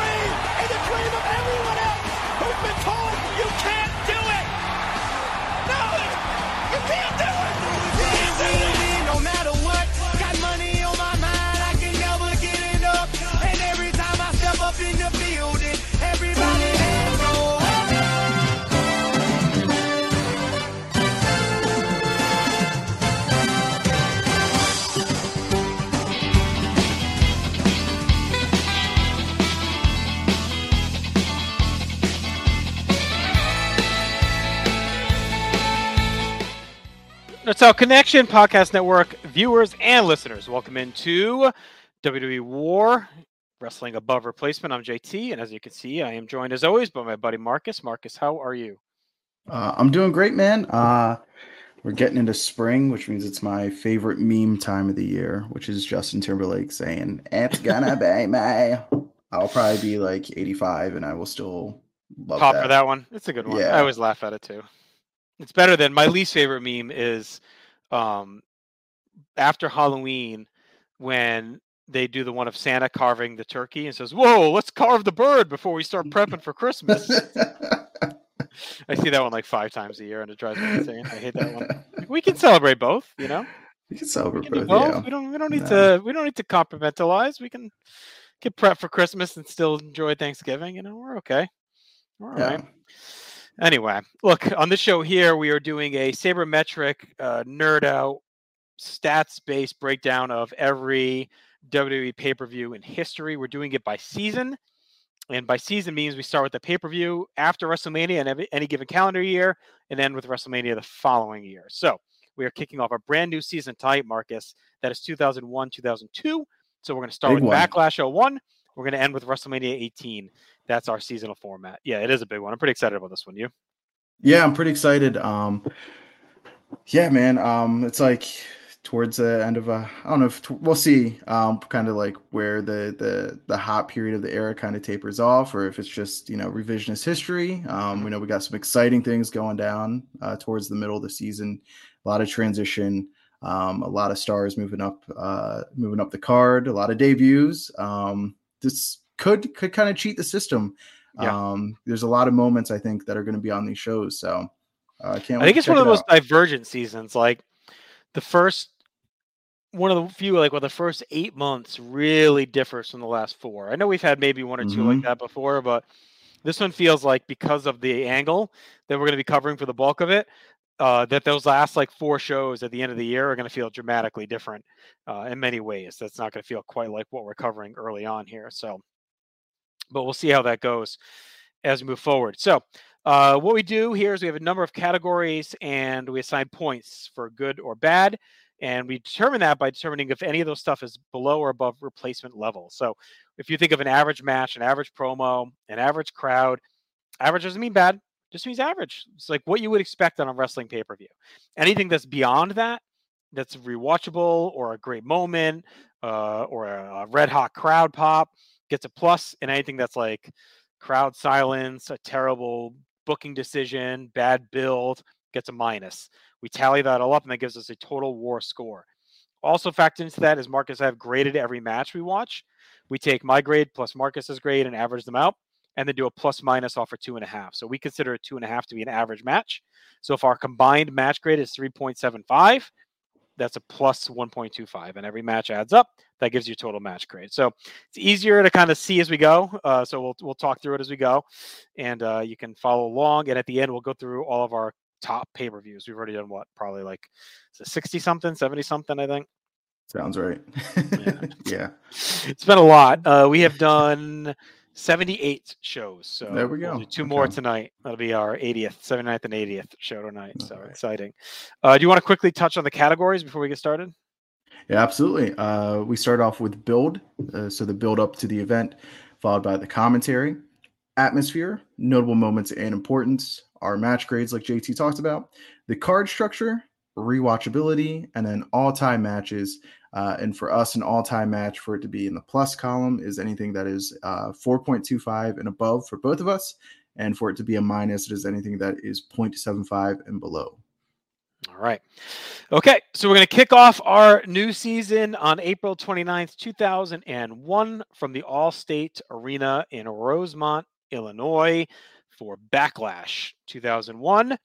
dream and the dream of everyone else who's been told Our Connection Podcast Network viewers and listeners. Welcome into WWE War Wrestling Above Replacement. I'm JT, and as you can see, I am joined as always by my buddy Marcus. Marcus, how are you? Uh, I'm doing great, man. Uh, we're getting into spring, which means it's my favorite meme time of the year, which is Justin Timberlake saying, It's gonna be May. I'll probably be like 85 and I will still love Pop that. for that one. It's a good one. Yeah. I always laugh at it too. It's better than my least favorite meme is um, after Halloween when they do the one of Santa carving the turkey and says, "Whoa, let's carve the bird before we start prepping for Christmas." I see that one like five times a year, and it drives me insane. I hate that one. We can celebrate both, you know. you can celebrate We can both. both. Yeah. We don't. We don't need No. to. We don't need to compartmentalize. We can get prepped for Christmas and still enjoy Thanksgiving. You know, we're okay. We're all Yeah. right. Anyway, look on the show here. We are doing a sabermetric uh, nerd out stats based breakdown of every WWE pay per view in history. We're doing it by season. And by season means we start with the pay per view after WrestleMania and any given calendar year, and end with WrestleMania the following year. So we are kicking off a brand new season tonight, Marcus. That is 2001, 2002. So we're going to start Big with one. Backlash 01. We're going to end with WrestleMania 18. That's our seasonal format. Yeah, it is a big one. I'm pretty excited about this one. You? Yeah, I'm pretty excited. Um, yeah, man. Um, it's like towards the end of a, I don't know if we'll see. Um, kind of like where the the the hot period of the era kind of tapers off, or if it's just you know revisionist history. Um, we know we got some exciting things going down uh, towards the middle of the season. A lot of transition. Um, a lot of stars moving up, uh, moving up the card. A lot of debuts. Um, this could could kind of cheat the system. Yeah. Um, there's a lot of moments I think that are going to be on these shows. So uh, I can't. I think it's one of the most out. divergent seasons. Like the first, one of the few, like well the first eight months really differs from the last four. I know we've had maybe one or two like Mhm. that before, but this one feels like because of the angle that we're going to be covering for the bulk of it, uh, that those last like four shows at the end of the year are going to feel dramatically different uh, in many ways. That's not going to feel quite like what we're covering early on here. So, but we'll see how that goes as we move forward. So, uh, what we do here is we have a number of categories and we assign points for good or bad. And we determine that by determining if any of those stuff is below or above replacement level. So if you think of an average match, an average promo, an average crowd, average doesn't mean bad, just means average. It's like what you would expect on a wrestling pay per view. Anything that's beyond that, that's rewatchable or a great moment uh, or a, a red hot crowd pop gets a plus, and anything that's like crowd silence, a terrible booking decision, bad build gets a minus. We tally that all up, and that gives us a total war score. Also factored into that is Marcus I have graded every match we watch. We take my grade plus Marcus's grade and average them out, and then do a plus minus off for two and a half. So we consider a two and a half to be an average match. So if our combined match grade is 3.75, that's a plus 1.25 and every match adds up that gives you total match grade so it's easier to kind of see as we go uh, so we'll, we'll talk through it as we go and uh, you can follow along and at the end we'll go through all of our top pay-per-views we've already done what probably like 60 something 70 something i think Sounds right. Yeah. yeah. it's been a lot uh, we have done 78 shows so There we we'll go. do two more tonight that'll be our 80th 79th and 80th show tonight so Alright. exciting uh, do you want to quickly touch on the categories before we get started Yeah, absolutely. Uh, we start off with build, uh, so the build up to the event, followed by the commentary, atmosphere, notable moments and importance, our match grades, like JT talked about, the card structure, rewatchability, and then all time matches. Uh, and for us, an all time match for it to be in the plus column is anything that is uh, 4.25 and above for both of us. And for it to be a minus, it is anything that is 0.75 and below. All right. Okay. So we're going to kick off our new season on April 29th, 2001, from the Allstate Arena in Rosemont, Illinois for Backlash 2001.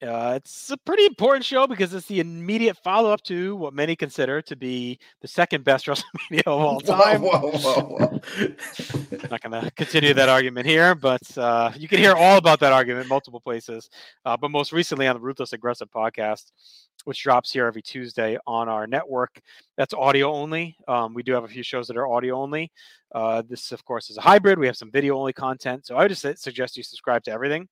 Uh, it's a pretty important show because it's the immediate follow up to what many consider to be the second best WrestleMania of all time. Whoa, whoa, whoa, not going to continue that argument here, but uh, you can hear all about that argument multiple places. Uh, but most recently on the Ruthless Aggressive podcast, which drops here every Tuesday on our network. That's audio only. Um, we do have a few shows that are audio only. Uh, this, of course, is a hybrid. We have some video only content. So I would just suggest you subscribe to everything.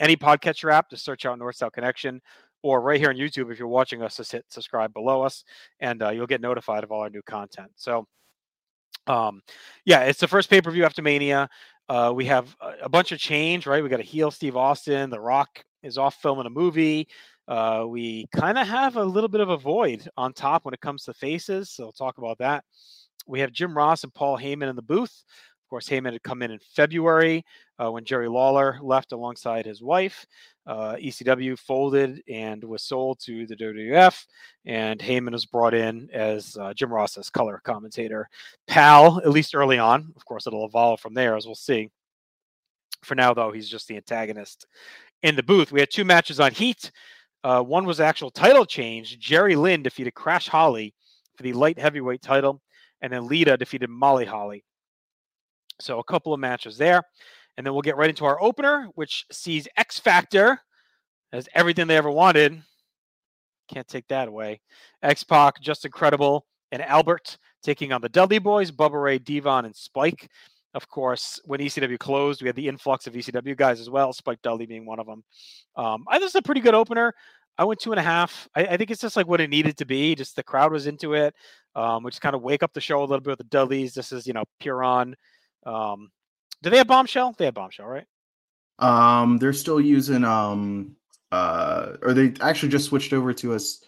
Any podcatcher app, just search out North South Connection. Or right here on YouTube, if you're watching us, just hit subscribe below us, and uh, you'll get notified of all our new content. So, um, yeah, it's the first pay per view after Mania. Uh, we have a, a bunch of change, right? We got a heel Steve Austin. The Rock is off filming a movie. Uh, we kind of have a little bit of a void on top when it comes to faces. So we'll talk about that. We have Jim Ross and Paul Heyman in the booth. Of course, Heyman had come in in February uh, when Jerry Lawler left alongside his wife. Uh, ECW folded and was sold to the WWF, and Heyman was brought in as uh, Jim Ross's color commentator. Pal, at least early on. Of course, it'll evolve from there, as we'll see. For now, though, he's just the antagonist in the booth. We had two matches on Heat. Uh, one was actual title change. Jerry Lynn defeated Crash Holly for the light heavyweight title, and then Lita defeated Molly Holly. So a couple of matches there. And then we'll get right into our opener, which sees X Factor as everything they ever wanted. Can't take that away. X Pac, Justin Credible, and Albert taking on the Dudley Boys, Bubba Ray, D-Von, and Spike. Of course, when ECW closed, we had the influx of ECW guys as well, Spike Dudley being one of them. Um, I think a pretty good opener. I went two and a half. I, I think it's just like what it needed to be. Just the crowd was into it. Um, just kind of wake up the show a little bit with the Dudleys. This is, you know, pure on. Um, do they have bombshell? They have bombshell, right? Um, they're still using um uh or they actually just switched over to us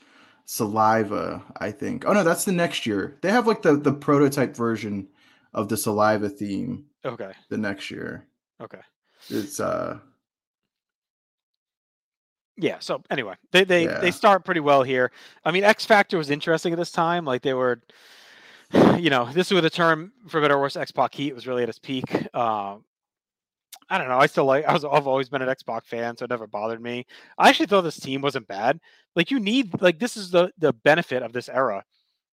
saliva, I think. Oh no, that's the next year. They have like the the prototype version of the saliva theme Okay. the next year. Okay. It's uh Yeah. So anyway, they they Yeah. they start pretty well here. I mean, X Factor was interesting at this time. Like they were, you know, this was the term for better or worse. X Pac Heat was really at its peak. Um, I don't know. I still like. I was. I've always been an X Pac fan, so it never bothered me. I actually thought this team wasn't bad. Like you need. Like this is the the benefit of this era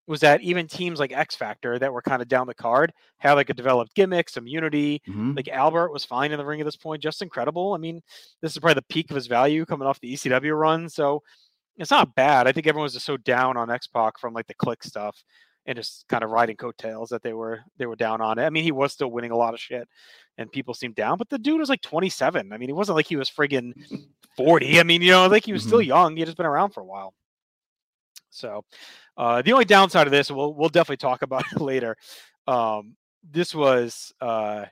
was that even teams like X Factor that were kind of down the card had like a developed gimmick, some unity. mhm. Like Albert was fine in the ring at this point, Justin Credible. I mean, this is probably the peak of his value coming off the ECW run. So it's not bad. I think everyone was just so down on X Pac from like the Kliq stuff and just kind of riding coattails that they were they were down on it. I mean, he was still winning a lot of shit and people seemed down, but the dude was like 27. I mean, it wasn't like he was friggin' 40. I mean, you know, like he was still young. He had just been around for a while. So Uh, the only downside of this, we'll we'll definitely talk about it later. Um, this was uh,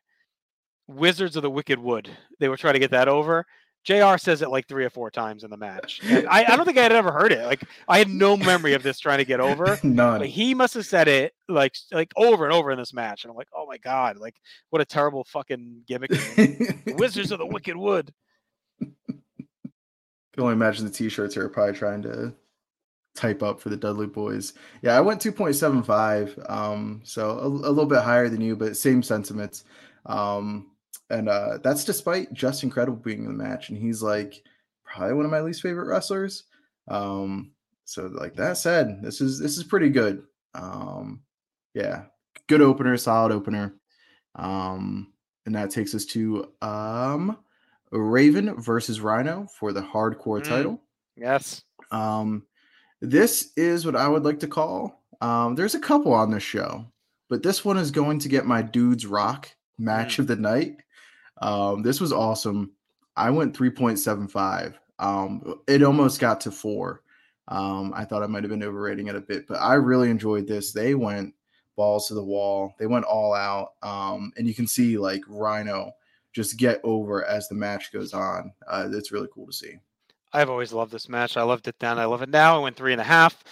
Wizards of the Wicked Wood. They were trying to get that over. JR says it like three or four times in the match. And I, I don't think I had ever heard it. Like I had no memory of this trying to get over. None. But he must have said it like like over and over in this match. And I'm like, oh my god, like what a terrible fucking gimmick. Wizards of the Wicked Wood. can only imagine the t-shirts are probably trying to type up for the Dudley boys. Yeah, I went 2.75, um, so a, a little bit higher than you, but same sentiments. Um, and uh, that's despite Justin Credible being in the match, and he's like probably one of my least favorite wrestlers. Um, so like that said, this is this is pretty good. Um, yeah, good opener, solid opener. Um, and that takes us to um Raven versus Rhino for the hardcore Mm. title. Yes. Um, this is what I would like to call. Um, there's a couple on this show, but this one is going to get my dudes rock match of the night. Um, this was awesome. I went 3.75. Um, it almost got to four. Um, I thought I might have been overrating it a bit, but I really enjoyed this. They went balls to the wall. They went all out. Um, and you can see like Rhino just get over as the match goes on. Uh, it's really cool to see. I've always loved this match. I loved it then. I love it now. I went three and a half.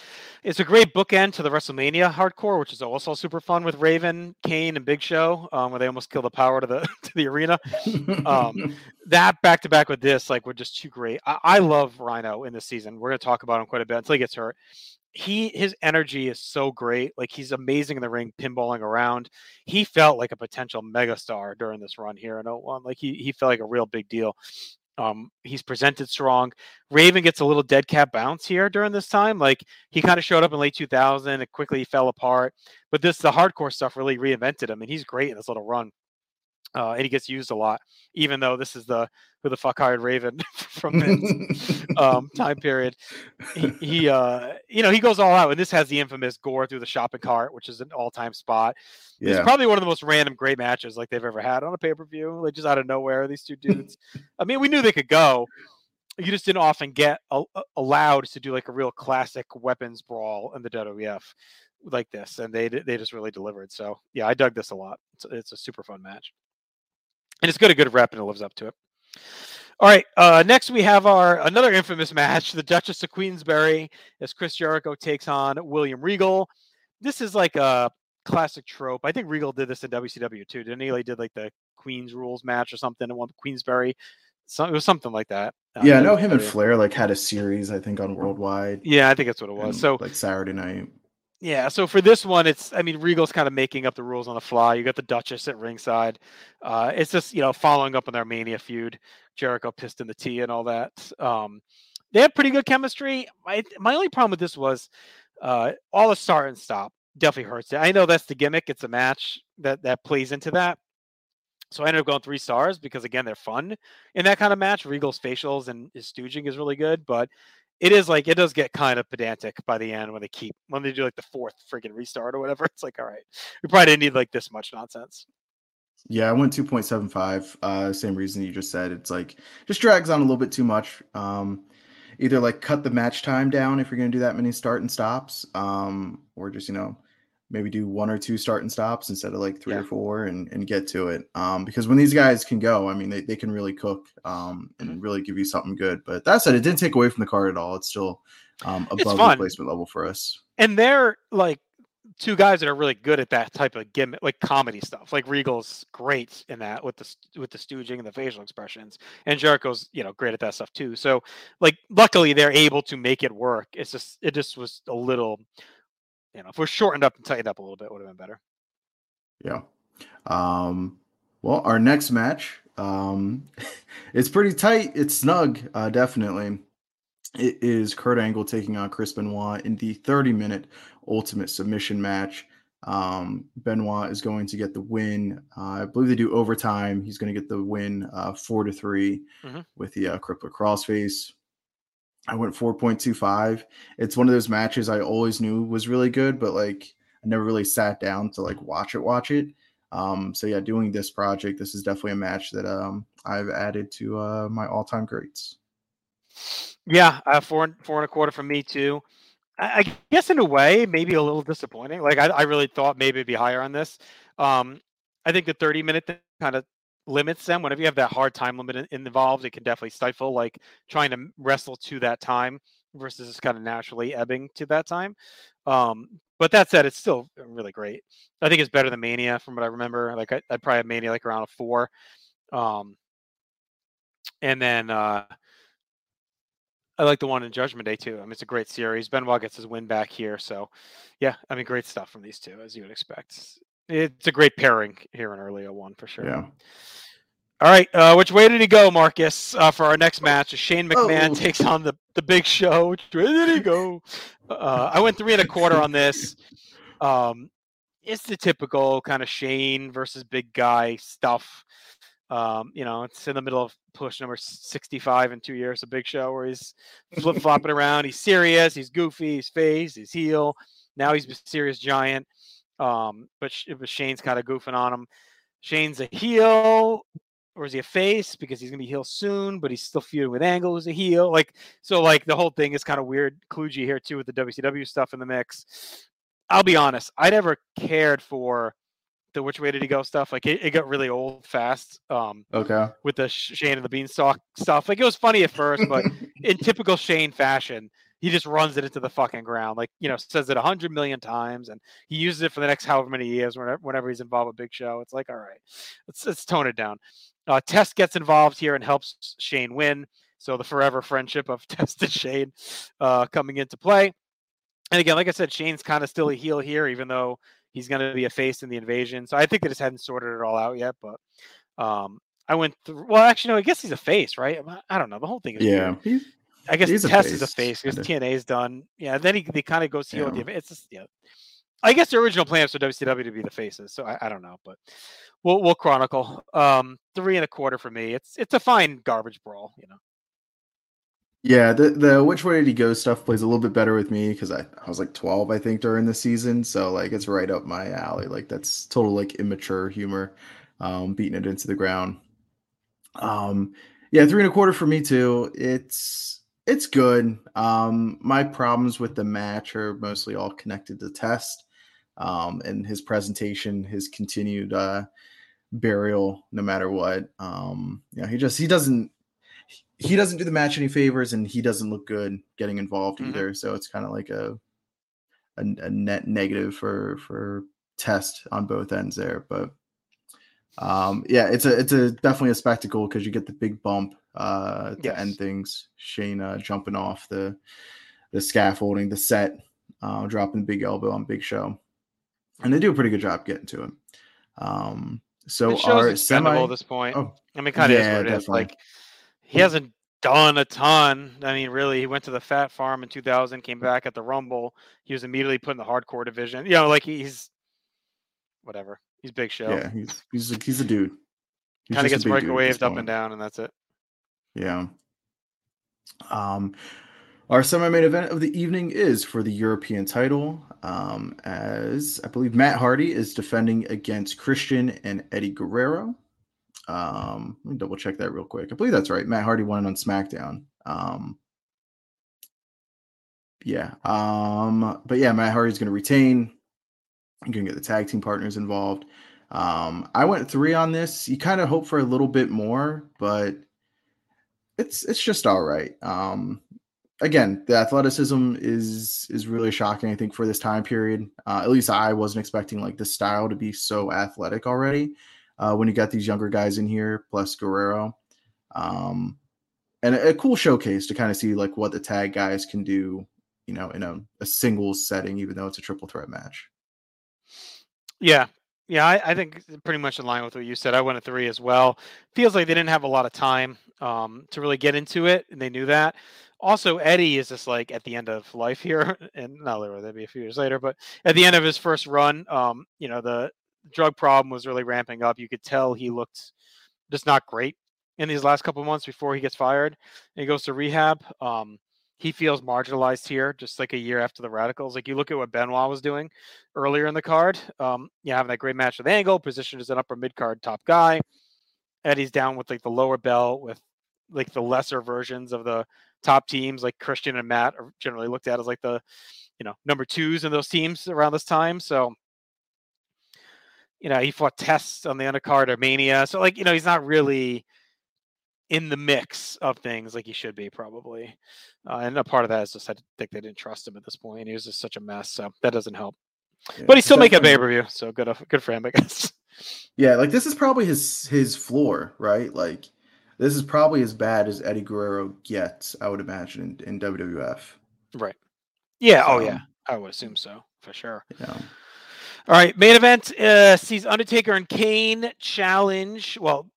It's a great bookend to the WrestleMania hardcore, which is also super fun with Raven, Kane, and Big Show, um, where they almost kill the power to the to the arena. Um, that back to back with this, like, were just too great. I, I love Rhino in this season. We're going to talk about him quite a bit until he gets hurt. He his energy is so great. Like he's amazing in the ring, pinballing around. He felt like a potential megastar during this run here in 01. Like he he felt like a real big deal. Um, he's presented strong. Raven gets a little dead cat bounce here during this time. Like he kind of showed up in late 2000, it quickly fell apart. But this the hardcore stuff really reinvented him, and he's great in this little run. Uh, and he gets used a lot, even though this is the who the fuck hired Raven from Vince um, time period. He, he uh, you know, he goes all out, and this has the infamous gore through the shopping cart, which is an all-time spot. It's probably one of the most random great matches like they've ever had on a pay-per-view. Like just out of nowhere, these two dudes. I mean, we knew they could go. You just didn't often get a- allowed to do like a real classic weapons brawl in the WWF like this, and they they just really delivered. So yeah, I dug this a lot. It's, it's a super fun match, and it's got a good rep, and it lives up to it. All right. Uh, next, we have our another infamous match: the Duchess of Queensberry, as Chris Jericho takes on William Regal. This is like a classic trope. I think Regal did this in WCW too, didn't he? Like did like the Queen's Rules match or something at one Queensberry. So it was something like that. yeah, I know him and Flair like had a series, I think, on Worldwide. Yeah, I think that's what it was. and, So like Saturday night. Yeah, so for this one, it's I mean Regal's kind of making up the rules on the fly. You got the Duchess at ringside. Uh, it's just you know following up on their Mania feud, Jericho pissed in the tea and all that. Um, they had pretty good chemistry. My my only problem with this was uh, all the start and stop definitely hurts it. I know that's the gimmick. It's a match that that plays into that. So I ended up going three stars because again they're fun in that kind of match. Regal's facials and his stooging is really good, but it is like it does get kind of pedantic by the end when they keep when they do like the fourth freaking restart or whatever. It's like, all right, we probably didn't need like this much nonsense. Yeah, I went 2.75. Uh, same reason you just said. It's like just drags on a little bit too much. Um, either like cut the match time down if you're going to do that many start and stops, um, or just you know maybe do one or two start and stops instead of like three Yeah. or four and, and get to it. Um, because when these guys can go, I mean, they, they can really cook um, Mm-hmm. and really give you something good. But that said, it didn't take away from the card at all. It's still um, above replacement level for us. And they're like two guys that are really good at that type of gimmick, like comedy stuff. Like Regal's great in that with the with the stooging and the facial expressions, and Jericho's you know great at that stuff too. So like luckily they're able to make it work. It's just it just was a little, you know, if we're shortened up and tightened up a little bit, would have been better. Yeah. Um, well, our next match, um, it's pretty tight. It's snug, uh, definitely. It is Kurt Angle taking on Chris Benoit in the 30 minute ultimate submission match. Um, Benoit is going to get the win. Uh, I believe they do overtime. He's going to get the win uh, four to 3 Mhm. with the uh, crippler crossface. I went 4.25. It's one of those matches I always knew was really good, but like I never really sat down to like watch it, watch it. Um, so yeah, doing this project, this is definitely a match that um I've added to uh my all-time greats. Yeah, uh, four and four and a quarter for me too. I, I guess in a way, maybe a little disappointing. Like I, I really thought maybe it'd be higher on this. Um, I think the 30 minute thing kind of limits them. Whenever you have that hard time limit involved, it can definitely stifle like trying to wrestle to that time versus just kind of naturally ebbing to that time. Um, but that said, it's still really great. I think it's better than Mania from what I remember. Like I, I'd probably have Mania like around a four. Um, and then uh, I like the one in Judgment Day too. I mean, it's a great series. Benoit gets his win back here, so yeah, I mean, great stuff from these two, as you would expect. It's a great pairing here in early 01 for sure. Yeah. All right, uh, which way did he go, Marcus? Uh, for our next match, Shane McMahon Oh. takes on the the Big Show. Which way did he go? Uh, I went three and a quarter on this. Um, it's the typical kind of Shane versus big guy stuff. Um, you know, it's in the middle of push number 65 in two years, a big show where he's flip flopping around. He's serious, he's goofy, he's face, he's heel. Now he's a serious giant. Um, but, Sh- but Shane's kind of goofing on him. Shane's a heel, or is he a face? Because he's gonna be heel soon, but he's still feuding with Angle, who's a heel. Like, so like the whole thing is kind of weird. Kludgy here too with the WCW stuff in the mix. I'll be honest, I never cared for the which way did he go stuff. Like it, it got really old fast. Um, Okay. with the Shane and the Beanstalk stuff. Like it was funny at first, but in typical Shane fashion, he just runs it into the fucking ground. Like you know, says it a hundred million times, and he uses it for the next however many years. Whenever, whenever he's involved with Big Show, it's like, all right, let's let's tone it down. Uh, Test gets involved here and helps Shane win. So the forever friendship of Test and Shane uh, coming into play. And again, like I said, Shane's kind of still a heel here, even though he's going to be a face in the invasion. So I think they just hadn't sorted it all out yet. But um, I went through. Well, actually, no. I guess he's a face, right? I- don't know. The whole thing Yeah. I guess he's a Test is a face, because. TNA is done. Yeah. Then he, he kind of goes heel with Yeah. the. It's just yeah. I guess the original plan was for WCW to be the faces. So I, I don't know, but we'll we'll chronicle. Um, three and a quarter for me. It's it's a fine garbage brawl. You know. Yeah, the the which way did he go stuff plays a little bit better with me because I, I was like 12, I think, during the season. So like it's right up my alley. Like that's total like immature humor, um, beating it into the ground. Um, yeah, three and a quarter for me too. It's it's good. Um, my problems with the match are mostly all connected to Test, um, and his presentation, his continued uh burial, no matter what. Um, yeah, he just he doesn't he doesn't do the match any favors and he doesn't look good getting involved Mhm. either so it's kind of like a, a a net negative for for Test on both ends there but um yeah it's a it's a definitely a spectacle because you get the big bump uh to Yes. end things shane uh, jumping off the the scaffolding the set uh dropping big elbow on big show and they do a pretty good job getting to him um so it our semi at this point. oh I mean, kind of yeah, is what it is. definitely. Like he hasn't done a ton. I mean, really, he went to the Fat Farm in 2000, came back at the Rumble. He was immediately put in the hardcore division. You know, like he's whatever. He's big show. yeah he's he's a, he's a dude kind of gets a big dude at this microwaved up and down, and that's it. Yeah. Um, our semi-main event of the evening is for the European title, um, as I believe Matt Hardy is defending against Christian and Eddie Guerrero. Um, let me double check that real quick. I believe that's right. Matt Hardy won it on SmackDown. Um, yeah. Um, but yeah, Matt Hardy's going to retain. You're going to get the tag team partners involved. Um, I went three on this. You kind of hope for a little bit more, but it's it's just all right. Um, again, the athleticism is is really shocking. I think for this time period, uh, at least I wasn't expecting like the style to be so athletic already. Uh, when you got these younger guys in here, plus Guerrero, um, and a, a cool showcase to kind of see like what the tag guys can do, you know, in a, a singles setting, even though it's a triple threat match. Yeah. Yeah, I, I think pretty much in line with what you said. I went at three as well. Feels like they didn't have a lot of time um, to really get into it, and they knew that. Also, Eddie is just like at the end of life here, and not literally, that'd be a few years later, but at the end of his first run, um, you know, the drug problem was really ramping up. You could tell he looked just not great in these last couple months before he gets fired and he goes to rehab. Um, he feels marginalized here, just like a year after the Radicals. Like you look at what Benoit was doing earlier in the card. Um, yeah, having that great match with Angle, positioned as an upper mid card top guy. Eddie's down with like the lower belt with like the lesser versions of the top teams, like Christian and Matt are generally looked at as like the you know number twos in those teams around this time. So you know he fought tests on the undercard of Mania. So like you know he's not really in the mix of things like he should be probably. Uh, and a part of that is just I think they didn't trust him at this point. He was just such a mess, so that doesn't help. Yeah, But he's still making a pay per view, so good good for him, I guess. Yeah, like this is probably his his floor, right? Like this is probably as bad as Eddie Guerrero gets, I would imagine, in, in WWF. Right. Yeah. Oh yeah. I would assume so for sure. Know? All right, main event uh, sees Undertaker and Kane challenge. Well,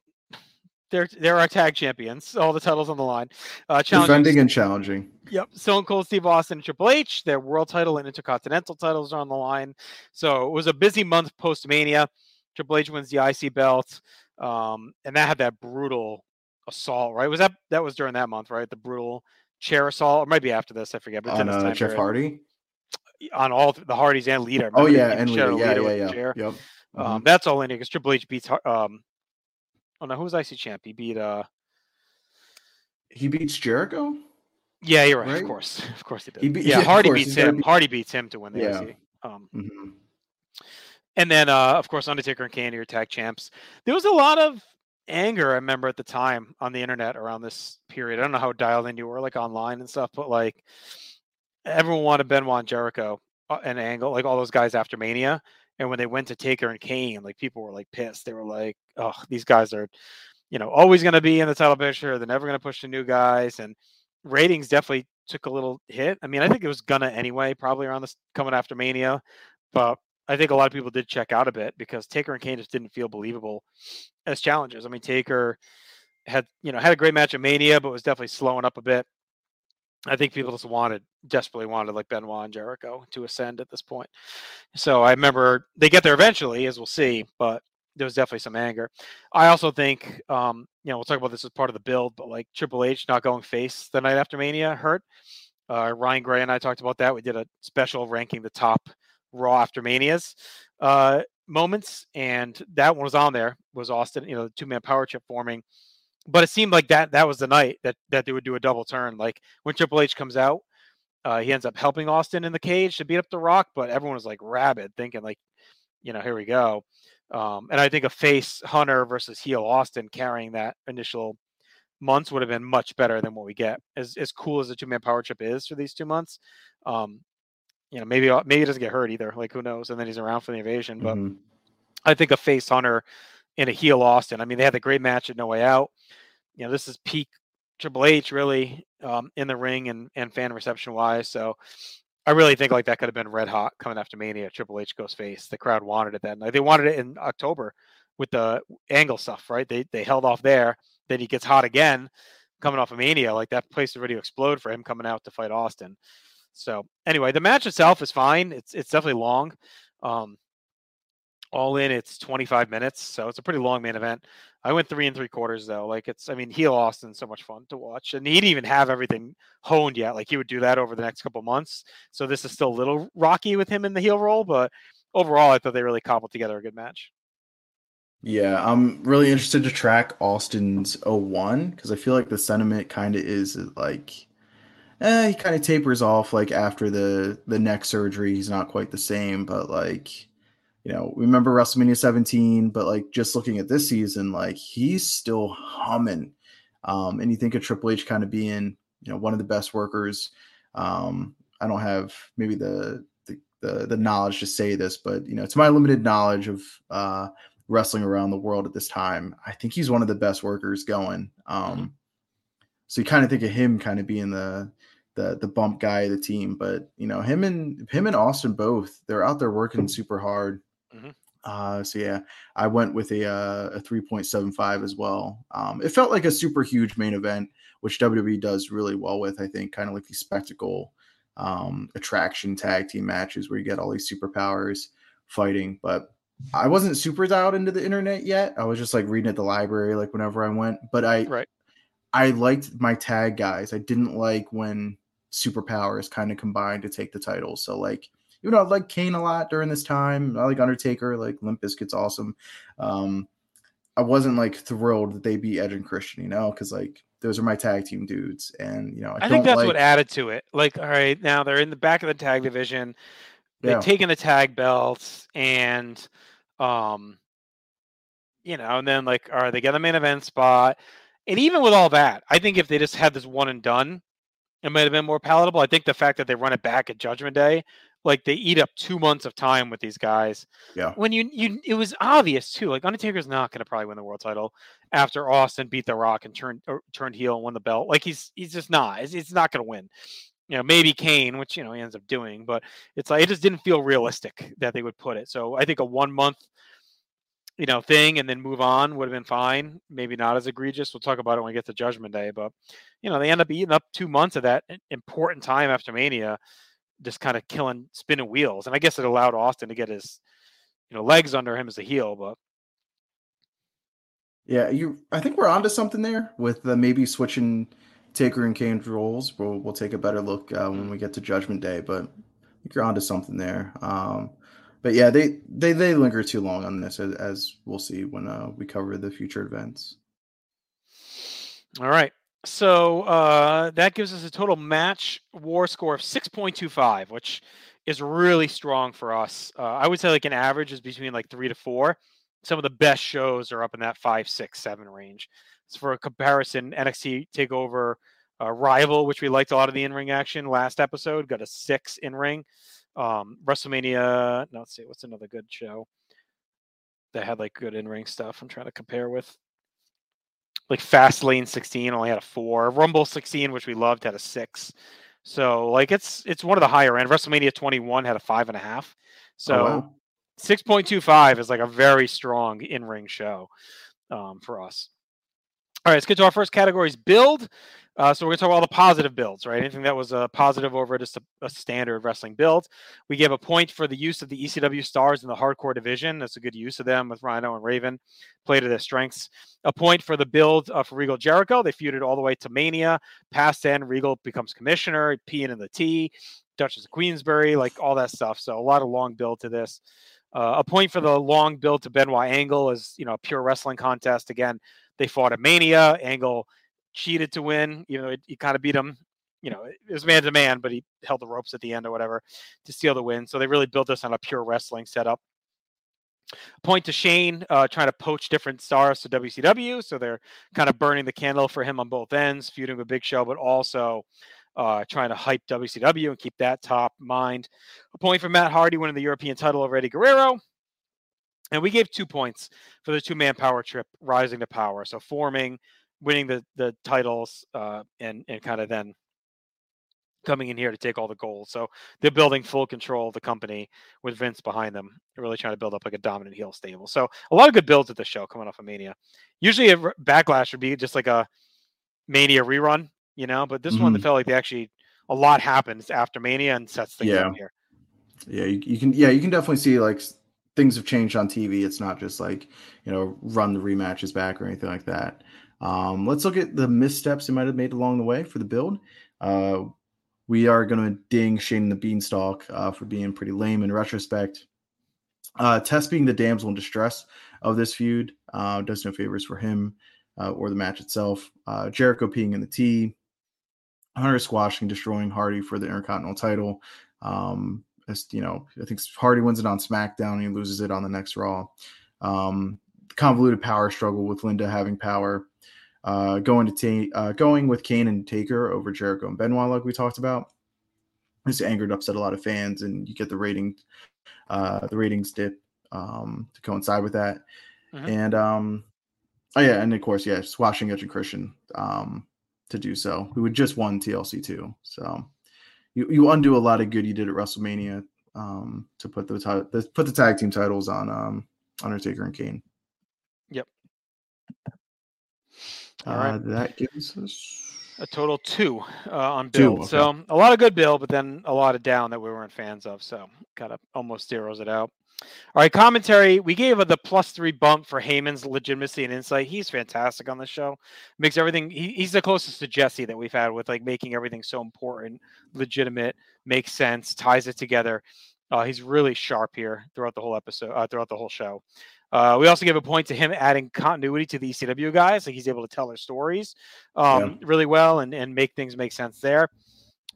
they're they're our tag champions. All the titles on the line. Uh, challenging Defending and challenging. Yep. Stone Cold Steve Austin and Triple H. Their world title and intercontinental titles are on the line. So it was a busy month post Mania. Triple H wins the IC belt. Um, and that had that brutal assault, right? Was that that was during that month, right? The brutal chair assault. Or maybe after this, I forget. But On uh, time Jeff period. Hardy. On all the Hardys and Lita. Oh yeah, and a Yeah, Lita yeah, yeah. Yep. Um, that's all in because Triple H beats um oh no, who was IC champ? He beat uh He beats Jericho. yeah, you're right, Right? of course. Of course he did. He beat- yeah, yeah, Hardy beats him. be- Hardy beats him to win the Yeah. IC. Um hmm and then uh of course Undertaker and Kane are tag champs. There was a lot of anger I remember at the time on the internet around this period. I don't know how dialed in you were like online and stuff, but like everyone wanted Benoit Jericho uh, and Angle, like all those guys after Mania. And when they went to Taker and Kane, like people were like pissed. They were like, "Oh, these guys are, you know, always going to be in the title picture. They're never going to push the new guys." And ratings definitely took a little hit. I mean, I think it was gonna anyway, probably around this coming after Mania, but I think a lot of people did check out a bit because Taker and Kane just didn't feel believable as challengers. I mean, Taker had you know had a great match at Mania, but was definitely slowing up a bit. I think people just wanted desperately wanted like Benoit and Jericho to ascend at this point. So I remember they get there eventually, as we'll see, but there was definitely some anger. I also think, um, you know, we'll talk about this as part of the build, but like Triple H not going face the night after Mania hurt. Uh, Ryan Gray and I talked about that. We did a special ranking the top Raw after Manias uh, moments, and that one was on there. Was Austin, you know, the two man power trip forming, but it seemed like that that was the night that that they would do a double turn. Like when Triple H comes out, uh, he ends up helping Austin in the cage to beat up The Rock, but everyone was like rabid, thinking like, you know, here we go. Um, and I think a face Hunter versus heel Austin carrying that initial months would have been much better than what we get. As as cool as the two man power trip is for these two months, um, you know, maybe maybe he doesn't get hurt either. Like who knows? And then he's around for the invasion. But Mhm. I think a face Hunter and a heel Austin. I mean, they had the great match at No Way Out. You know, this is peak Triple H really um, in the ring and and fan reception wise. So I really think like that could have been red hot coming after Mania. Triple H goes face. The crowd wanted it that night. They wanted it in October with the angle stuff, right? They they held off there. Then he gets hot again coming off of Mania. Like that place is ready to explode for him coming out to fight Austin. So anyway, the match itself is fine. It's it's definitely long. Um, all in, it's 25 minutes, so it's a pretty long main event. I went three and three quarters though. Like it's, I mean, heel Austin's so much fun to watch, and he didn't even have everything honed yet. Like he would do that over the next couple months. So this is still a little rocky with him in the heel role, but overall, I thought they really cobbled together a good match. Yeah, I'm really interested to track Austin's 01 because I feel like the sentiment kind of is like, eh, he kind of tapers off like after the the neck surgery. He's not quite the same, but like, you know, remember WrestleMania 17, but like just looking at this season, like he's still humming. Um, and you think of Triple H kind of being, you know, one of the best workers. Um, I don't have maybe the the the, the knowledge to say this, but you know, it's my limited knowledge of uh wrestling around the world at this time. I think he's one of the best workers going. Um, so you kind of think of him kind of being the the the bump guy of the team, but you know him and him and Austin both they're out there working super hard. Mhm. Uh, so yeah, I went with a uh, a three point seven five as well. Um, it felt like a super huge main event, which WWE does really well with. I think kind of like the spectacle um, attraction tag team matches where you get all these superpowers fighting, but I wasn't super dialed into the internet yet. I was just like reading at the library, like whenever I went. But I, Right. I liked my tag guys. I didn't like when superpowers kind of combined to take the title. So like, you know, I like Kane a lot during this time. I like Undertaker. Like Limp Bizkit's awesome. Um, I wasn't like thrilled that they beat Edge and Christian, you know, because like those are my tag team dudes, and you know I, I think that's like, what added to it. Like, all right, now they're in the back of the tag division. They've Yeah. taken the tag belts, and um, you know, and then like, all right, they get the main event spot. And even with all that, I think if they just had this one and done, it might have been more palatable. I think the fact that they run it back at Judgment Day, like they eat up two months of time with these guys. Yeah. When you you it was obvious too. Like Undertaker's not going to probably win the world title after Austin beat The Rock and turned or turned heel and won the belt. Like he's he's just not. It's, it's not going to win. You know, maybe Kane, which you know he ends up doing, but it's like it just didn't feel realistic that they would put it. So I think a one month, you know, thing and then move on would have been fine. Maybe not as egregious. We'll talk about it when we get to Judgment Day, but you know they end up eating up two months of that important time after Mania, just kind of killing spinning wheels. And I guess it allowed Austin to get his you know legs under him as a heel, but Yeah, you. I think we're onto something there with uh, maybe switching Taker and Kane's roles. We'll we'll take a better look uh, when we get to Judgment Day, but I think you're onto something there. Um, but yeah, they they they linger too long on this, as, as we'll see when uh, we cover the future events. All right. So uh, that gives us a total match war score of 6.25, which is really strong for us. Uh, I would say like an average is between like three to four. Some of the best shows are up in that five, six, seven range. So for a comparison, NXT Takeover uh, Rival, which we liked a lot of the in-ring action last episode, got a six in-ring. Um, WrestleMania, no, let's see, what's another good show that had like good in-ring stuff? I'm trying to compare with like Fastlane 16 only had a four. Rumble 16, which we loved, had a six. So like it's it's one of the higher end. WrestleMania 21 had a five and a half. So Oh, wow. 6.25 is like a very strong in-ring show um, for us. All right, let's get to our first categories. Build. Uh, so we're gonna talk about all the positive builds, right? Anything that was a positive over just a, a standard wrestling build. We gave a point for the use of the ECW stars in the hardcore division. That's a good use of them with Rhino and Raven. Play to their strengths. A point for the build uh, for Regal Jericho. They feuded all the way to Mania. Past then, Regal becomes commissioner, P and the T, Duchess of Queensberry, like all that stuff. So a lot of long build to this. Uh, a point for the long build to Benoit Angle is you know a pure wrestling contest. Again, they fought a Mania. Angle cheated to win. You know, he kind of beat him. You know, it was man to man, but he held the ropes at the end or whatever to steal the win. So they really built this on a pure wrestling setup. Point to Shane uh, trying to poach different stars to WCW. So they're kind of burning the candle for him on both ends, feuding with Big Show, but also uh, trying to hype WCW and keep that top mind. A point for Matt Hardy winning the European title over Eddie Guerrero. And we gave two points for the two man power trip rising to power. So forming, winning the the titles, uh, and and kind of then coming in here to take all the gold. So they're building full control of the company with Vince behind them. They're really trying to build up like a dominant heel stable. So a lot of good builds at the show coming off of Mania. Usually a backlash would be just like a Mania rerun, you know, but this one Mhm. felt like they actually a lot happens after Mania and sets things Yeah. up here. Yeah, you, you can. Yeah, you can definitely see like things have changed on TV. It's not just like you know run the rematches back or anything like that. Um, let's look at the missteps they might have made along the way for the build. Uh, we are going to ding Shane the Beanstalk uh, for being pretty lame in retrospect. Uh, Test being the damsel in distress of this feud uh, does no favors for him uh, or the match itself. Uh, Jericho peeing in the T. Hunter squashing, destroying Hardy for the Intercontinental title. Um, as you know, I think Hardy wins it on SmackDown and he loses it on the next Raw. Um, convoluted power struggle with Linda having power. Uh, going to ta- uh, going with Kane and Taker over Jericho and Benoit, like we talked about. This angered, upset a lot of fans, and you get the rating, uh, the ratings dip um, to coincide with that. Mhm. And um, oh yeah, and of course, yeah, squashing Edge and Christian um, to do so. Who had just won TLC too, so you, you undo a lot of good you did at WrestleMania um, to put the put the tag team titles on um, Undertaker and Kane. All right. Uh, that gives us a total two uh, on Two, okay. So a lot of good build, but then a lot of down that we weren't fans of. So kind of almost zeroes it out. All right, commentary. We gave a, the plus three bump for Heyman's legitimacy and insight. He's fantastic on the show. Makes everything. He, he's the closest to Jesse that we've had with like making everything so important, legitimate, makes sense, ties it together. Uh, he's really sharp here throughout the whole episode, uh, throughout the whole show. Uh, we also give a point to him adding continuity to the ECW guys. Like he's able to tell their stories um, really well and, and make things make sense there.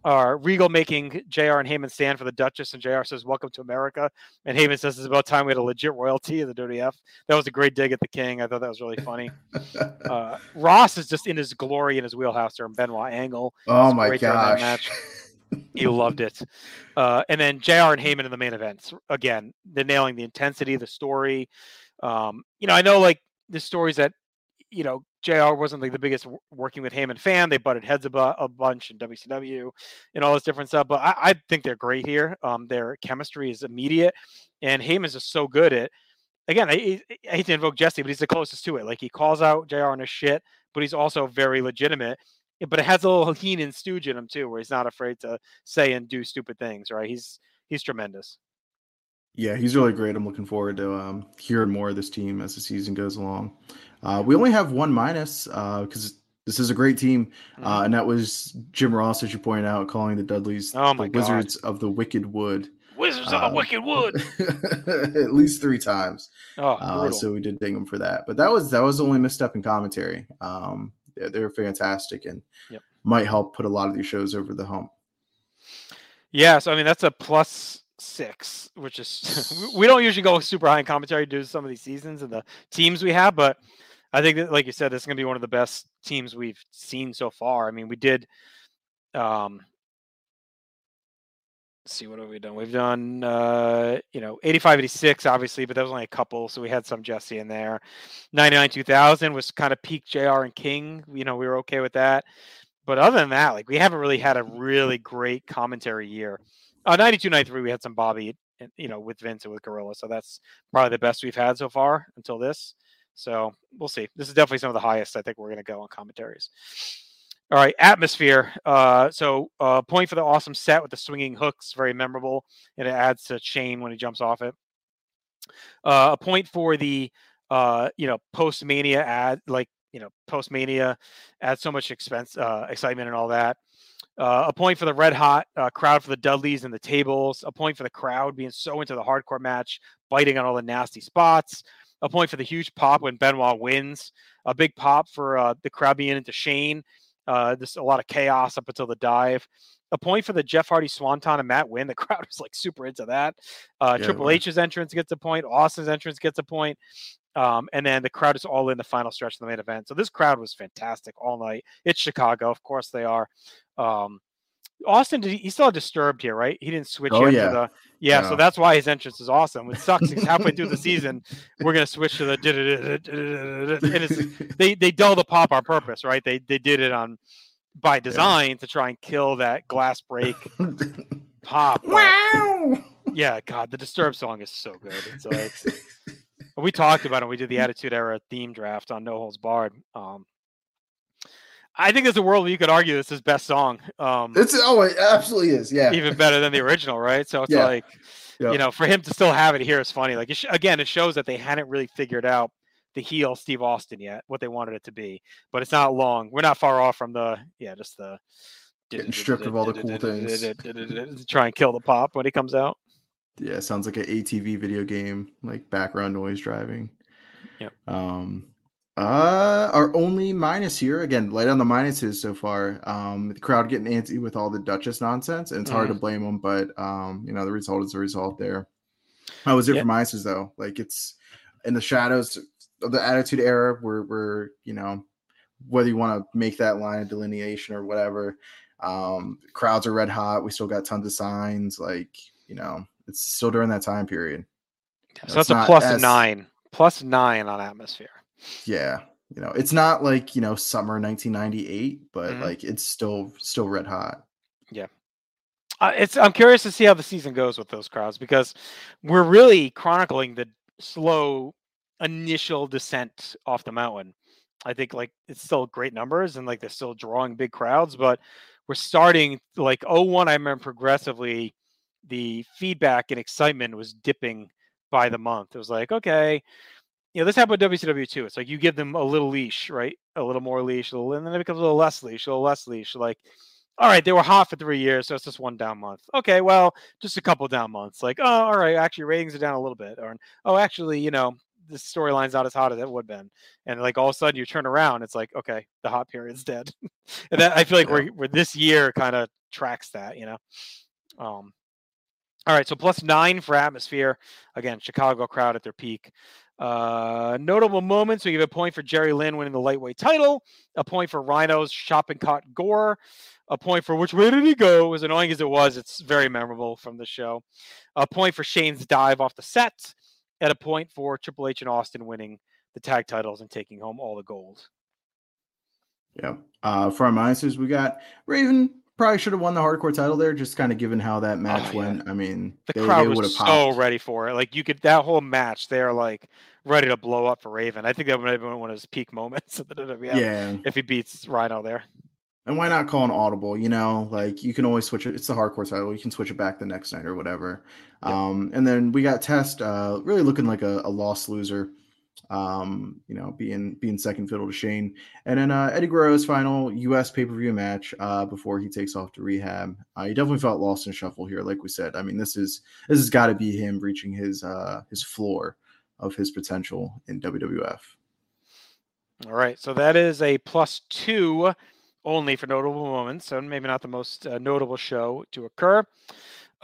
Uh, Regal making JR and Heyman stand for the Duchess, and JR says, Welcome to America. And Heyman says, It's about time we had a legit royalty of the WWF. That was a great dig at the king. I thought that was really funny. uh, Ross is just in his glory in his wheelhouse there, and Benoit Angle. Oh my great during that gosh. He loved it. Uh, and then JR and Heyman in the main events. Again, they're nailing the intensity, the story. Um, you know, I know like the stories that, you know, JR wasn't like the biggest working with Heyman fan. They butted heads a, bu- a bunch in WCW and all this different stuff. But I, I think they're great here. Um, their chemistry is immediate. And Heyman's just so good at, again, I, I hate to invoke Jesse, but he's the closest to it. Like he calls out JR on his shit, but he's also very legitimate. But it has a little Heenan stooge in him too, where he's not afraid to say and do stupid things. Right? He's he's tremendous. Yeah, he's really great. I'm looking forward to um, hearing more of this team as the season goes along. Uh, we only have one minus because this is a great team, uh, Mhm. and that was Jim Ross, as you pointed out, calling the Dudleys Oh the God. Wizards of the Wicked Wood Wizards Um, of the Wicked Wood. at least three times. Oh, Uh, so we did ding them for that. But that was that was the only misstep in commentary. Um, they're, they're fantastic and Yep. might help put a lot of these shows over the hump. Yeah, so I mean that's a plus six, which is we don't usually go super high in commentary due to some of these seasons and the teams we have, but I think that, like you said, this is gonna be one of the best teams we've seen so far. I mean, we did um see what have we done? We've done uh you know 85 86 obviously, but that was only a couple, so we had some Jesse in there. 99 2000 was kind of peak JR and King, you know, we were okay with that. But other than that, like we haven't really had a really great commentary year. Uh, 92 93 we had some Bobby you know with Vince and with Gorilla, so that's probably the best we've had so far until this. So we'll see. This is definitely some of the highest I think we're going to go on commentaries. All right, atmosphere. Uh, so uh, point for the awesome set with the swinging hooks, very memorable, and it adds to Shane when he jumps off it. Uh, a point for the uh, you know post mania ad, like you know post mania, adds so much expense, uh, excitement, and all that. Uh, a point for the red hot uh, crowd for the Dudleys and the tables. A point for the crowd being so into the hardcore match, biting on all the nasty spots. A point for the huge pop when Benoit wins. A big pop for uh, the crowd being into Shane. Uh, there's a lot of chaos up until the dive. A point for the Jeff Hardy Swanton and Matt win. The crowd was like super into that. Uh, Yeah, Triple. H's entrance gets a point. Austin's entrance gets a point. Um, and then the crowd is all in the final stretch of the main event. So this crowd was fantastic all night. It's Chicago, of course they are. Um, Austin, did he, he's still disturbed here, right? He didn't switch Oh, yet yeah. the yeah, so that's why his entrance is awesome. It sucks. He's halfway through the season. We're gonna switch to the and it's they they dull the pop on purpose, right? They they did it on by design to try and kill that glass break pop. wow. yeah, God, the Disturbed song is so good. It's like we talked about it. We did the Attitude Era theme draft on No Holds Barred. Um, I think there's a world where you could argue this is best song, um, It's oh, it absolutely is. Yeah. even better than the original, right? So it's Yeah. like, Yep. you know, for him to still have it here is funny. Like, it sh- again, it shows that they hadn't really figured out the heel Steve Austin yet, what they wanted it to be. But it's not long. We're not far off from the, yeah, just the Getting stripped of all the cool things. to try and kill the pop when he comes out. Yeah, sounds like an ATV video game, like background noise driving. Yep. Um, uh, our only minus here again, light on the minuses so far. Um, the crowd getting antsy with all the Duchess nonsense, and it's hard to Mm-hmm. blame them, but um, you know the result is the result there. I was it Yeah. for minuses though. Like it's in the shadows of the Attitude Era, where we're you know whether you want to make that line of delineation or whatever. Um, crowds are red hot. We still got tons of signs. Like you know, it's still during that time period. So that's a plus as- nine, plus nine on atmosphere. Yeah, you know, it's not like you know summer 1998, but Mhm. like it's still still red hot. Yeah. Uh, it's I'm curious to see how the season goes with those crowds because we're really chronicling the slow initial descent off the mountain. I think like it's still great numbers and like they're still drawing big crowds, but we're starting like 01 I remember progressively the feedback and excitement was dipping by the month. It was like, okay, you know, this happened with WCW too. It's like you give them a little leash, right? A little more leash, a little, and then it becomes a little less leash, a little less leash. Like all right, they were hot for three years, so it's just one down month. Okay, well, just a couple down months. Like, oh, all right, actually, ratings are down a little bit, or oh, actually, you know, the storyline's not as hot as it would have been. And like all of a sudden you turn around, it's like, okay, the hot period's dead. and that I feel like Yeah. we're, we're this year kind of tracks that, you know. Um all right, so plus nine for atmosphere. Again, Chicago crowd at their peak. Uh, notable moments. We give a point for Jerry Lynn winning the lightweight title, a point for Rhino's shopping cart Gore, a point for which way did he go? As annoying as it was, it's very memorable from the show. A point for Shane's dive off the set, and a point for Triple H and Austin winning the tag titles and taking home all the gold. Yeah. Uh, for our minuses, we got Raven probably should have won the hardcore title there, just kind of given how that match yeah. went. I mean, The they, crowd they was so ready for it. Like you could that whole match, they're like ready to blow up for Raven. I think that would have been one of his peak moments of the Yeah. if he beats Rhino there. And why not call an audible? You know, like you can always switch it. It's the hardcore title. You can switch it back the next night or whatever. Yep. Um, and then we got Test, uh, really looking like a, a lost loser. Um, you know, being being second fiddle to Shane. And then uh, Eddie Guerrero's final U.S. pay per view match uh, before he takes off to rehab. Uh, he definitely felt lost in shuffle here, like we said. I mean, this is this has got to be him reaching his uh, his floor of his potential in WWF. All right, so that is a plus two only for notable moments, so maybe not the most uh, notable show to occur.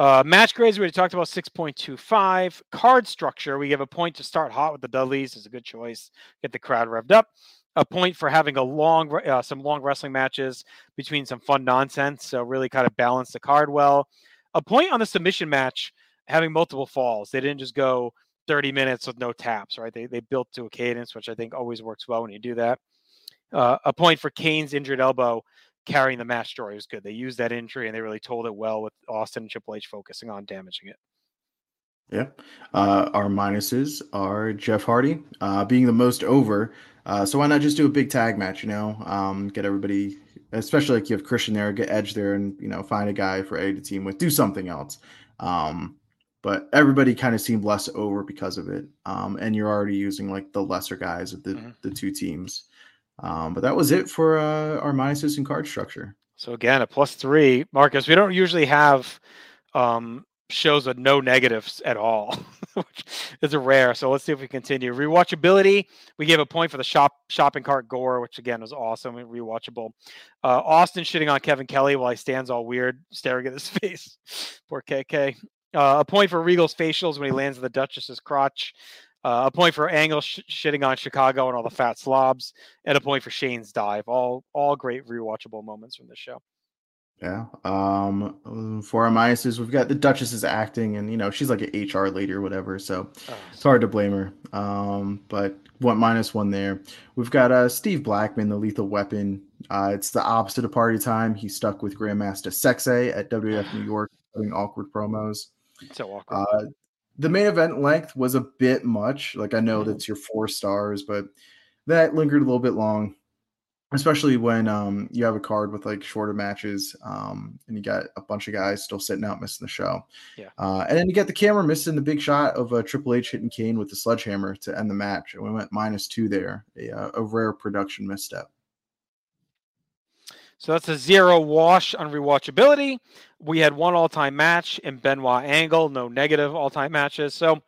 Uh, match grades, we talked about 6.25. Card structure, we give a point to start hot with the Dudleys, is a good choice. Get the crowd revved up. A point for having a long, uh, some long wrestling matches between some fun nonsense, so really kind of balance the card well. A point on the submission match, having multiple falls. They didn't just go 30 minutes with no taps, right? They, they built to a cadence, which I think always works well when you do that. Uh, a point for Kane's injured elbow carrying the match story was good. They used that injury and they really told it well with Austin and Triple H focusing on damaging it. Yeah. Uh, our minuses are Jeff Hardy uh, being the most over. Uh, so why not just do a big tag match? You know, um, get everybody, especially like you have Christian there, get Edge there, and you know, find a guy for Eddie to team with. Do something else. Um, but everybody kind of seemed less over because of it. Um, and you're already using like the lesser guys of the Mhm. the two teams. Um, but that was it for uh, our minuses and card structure. So again, a plus three. Marcus, we don't usually have um, shows with no negatives at all, which is rare. So let's see if we continue. Rewatchability, we gave a point for the shop shopping cart gore, which again was awesome and rewatchable. Uh, Austin shitting on Kevin Kelly while he stands all weird, staring at his face. Poor KK. Uh, a point for Regal's facials when he lands on the Duchess's crotch. Uh, a point for Angle sh- shitting on Chicago and all the fat slobs, and a point for Shane's dive. All all great rewatchable moments from this show. Yeah. Um, for our minuses, we've got the Duchess's acting, and you know, she's like an HR lady or whatever. So Oh, it's hard to blame her. Um, but one minus one there. We've got uh Steve Blackman, the lethal weapon. Uh, it's the opposite of party time. He's stuck with Grandmaster Sexay at WWF New York, doing awkward promos. so awkward. Uh, the main event length was a bit much. Like I know Mhm. that's your four stars, but that lingered a little bit long, especially when um, you have a card with like shorter matches, um, and you got a bunch of guys still sitting out missing the show. Yeah. Uh, and then you get the camera missing the big shot of uh, Triple H hitting Kane with the sledgehammer to end the match, and we went minus two there, a, uh, a rare production misstep. So that's a zero wash on rewatchability. We had one all-time match in Benoit Angle, no negative all-time matches. So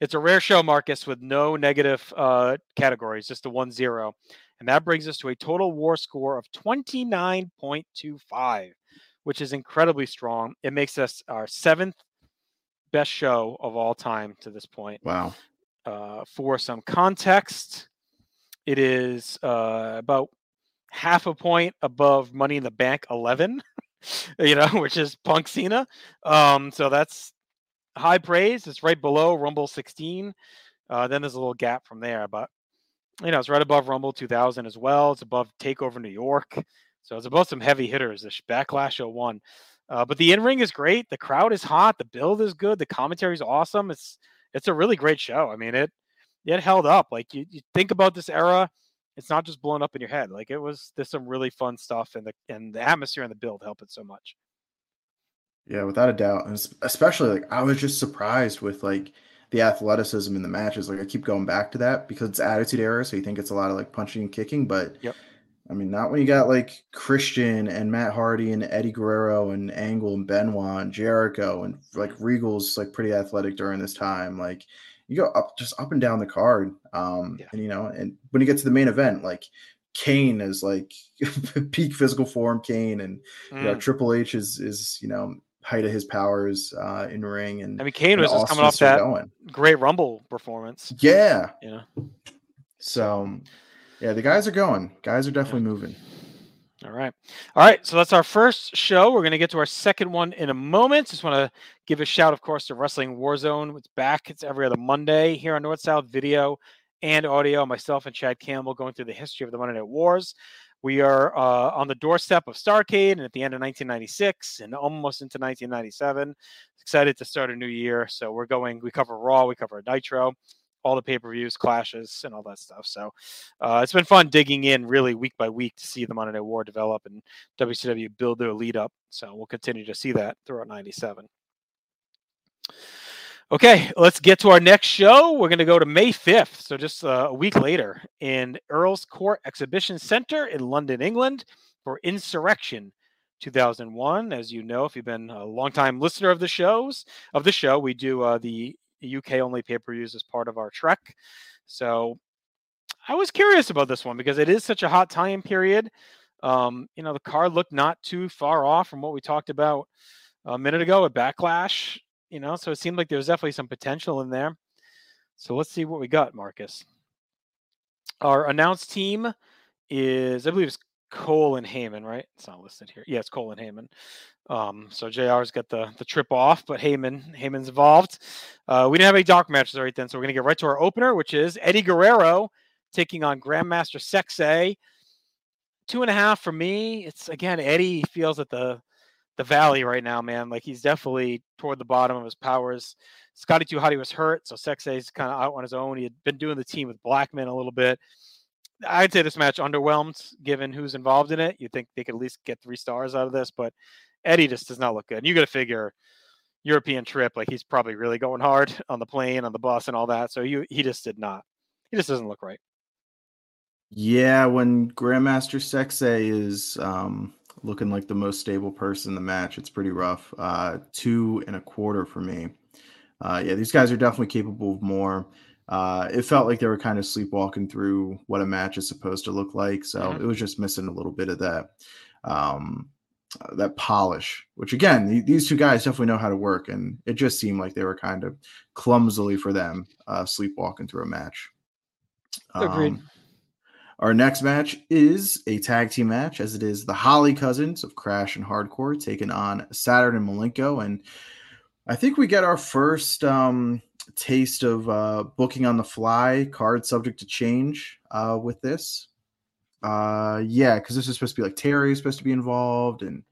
it's a rare show, Marcus, with no negative uh, categories, just a one-zero, and that brings us to a total WAR score of twenty-nine point two five, which is incredibly strong. It makes us our seventh best show of all time to this point. Wow. Uh, for some context, it is uh, about half a point above Money in the Bank 11, you know, which is Punk Cena. Um, so that's high praise. It's right below Rumble 16. Uh, then there's a little gap from there, but you know, it's right above Rumble 2000 as well. It's above Takeover New York. So it's above some heavy hitters. This Backlash 01. Uh, but the in ring is great. The crowd is hot. The build is good. The commentary is awesome. It's it's a really great show. I mean, it it held up. Like you, you think about this era, it's not just blown up in your head. Like it was there's some really fun stuff and the and the atmosphere and the build help it so much. Yeah, without a doubt. And especially like I was just surprised with like the athleticism in the matches. Like I keep going back to that because it's attitude era, so you think it's a lot of like punching and kicking, but Yep. I mean, not when you got like Christian and Matt Hardy and Eddie Guerrero and Angle and Benoit and Jericho and like Regal's like pretty athletic during this time. Like you go up just up and down the card. Um, Yeah. and you know, and when you get to the main event, like Kane is like peak physical form, Kane, and you know, Mm. Triple H is is you know height of his powers uh in ring and I mean, Kane was just coming off that going. great Rumble performance. Yeah. You know. So yeah, the guys are going. Guys are definitely moving. All right. All right. So that's our first show. We're going to get to our second one in a moment. Just want to give a shout, of course, to Wrestling Warzone. It's back. It's every other Monday here on North South Video and audio. Myself and Chad Campbell going through the history of the Monday Night Wars. We are uh, on the doorstep of Starcade and at the end of 1996 and almost into 1997. Excited to start a new year. So we're going, we cover Raw, we cover Nitro, all the pay per views, clashes, and all that stuff. So uh, it's been fun digging in really week by week to see the Monday Night War develop and WCW build their lead up. So we'll continue to see that throughout 97. Okay, let's get to our next show. We're going to go to May 5th, so just uh, a week later, in Earl's Court Exhibition Center in London, England, for Insurrextion 2001. As you know, if you've been a longtime listener of the shows of the show, we do uh, the UK only pay per views as part of our trek. So I was curious about this one because it is such a hot time period. Um, you know, the card looked not too far off from what we talked about a minute ago at Backlash. You know, so it seemed like there was definitely some potential in there. So let's see what we got, Marcus. Our announced team is, I believe, it's Cole and Heyman, right? It's not listed here. Yeah, it's Cole and Heyman. Um, so JR's got the the trip off, but Heyman Heyman's involved. Uh, we didn't have any dark matches right then, so we're gonna get right to our opener, which is Eddie Guerrero taking on Grandmaster Sexay. Two and a half for me. It's again Eddie feels at the the valley right now, man. Like he's definitely toward the bottom of his powers. Scotty Hotty was hurt, so Sexay's kind of out on his own. He had been doing the team with Blackman a little bit. I'd say this match underwhelmed given who's involved in it. You think they could at least get three stars out of this, but Eddie just does not look good. And you got to figure European trip, like he's probably really going hard on the plane, on the bus, and all that. So you, he just did not. He just doesn't look right. Yeah, when Grandmaster Sexay is um, looking like the most stable person in the match, it's pretty rough. Uh, two and a quarter for me. Uh, yeah, these guys are definitely capable of more. Uh, it felt like they were kind of sleepwalking through what a match is supposed to look like, so Mhm. it was just missing a little bit of that um, uh, that polish. Which again, th- these two guys definitely know how to work, and it just seemed like they were kind of clumsily for them uh, sleepwalking through a match. Agreed. Um, our next match is a tag team match, as it is the Holly Cousins of Crash and Hardcore taking on Saturn and Malenko. And I think we get our first um, taste of uh, booking on the fly, card subject to change uh, with this. Uh, yeah, because this is supposed to be like Terry is supposed to be involved, and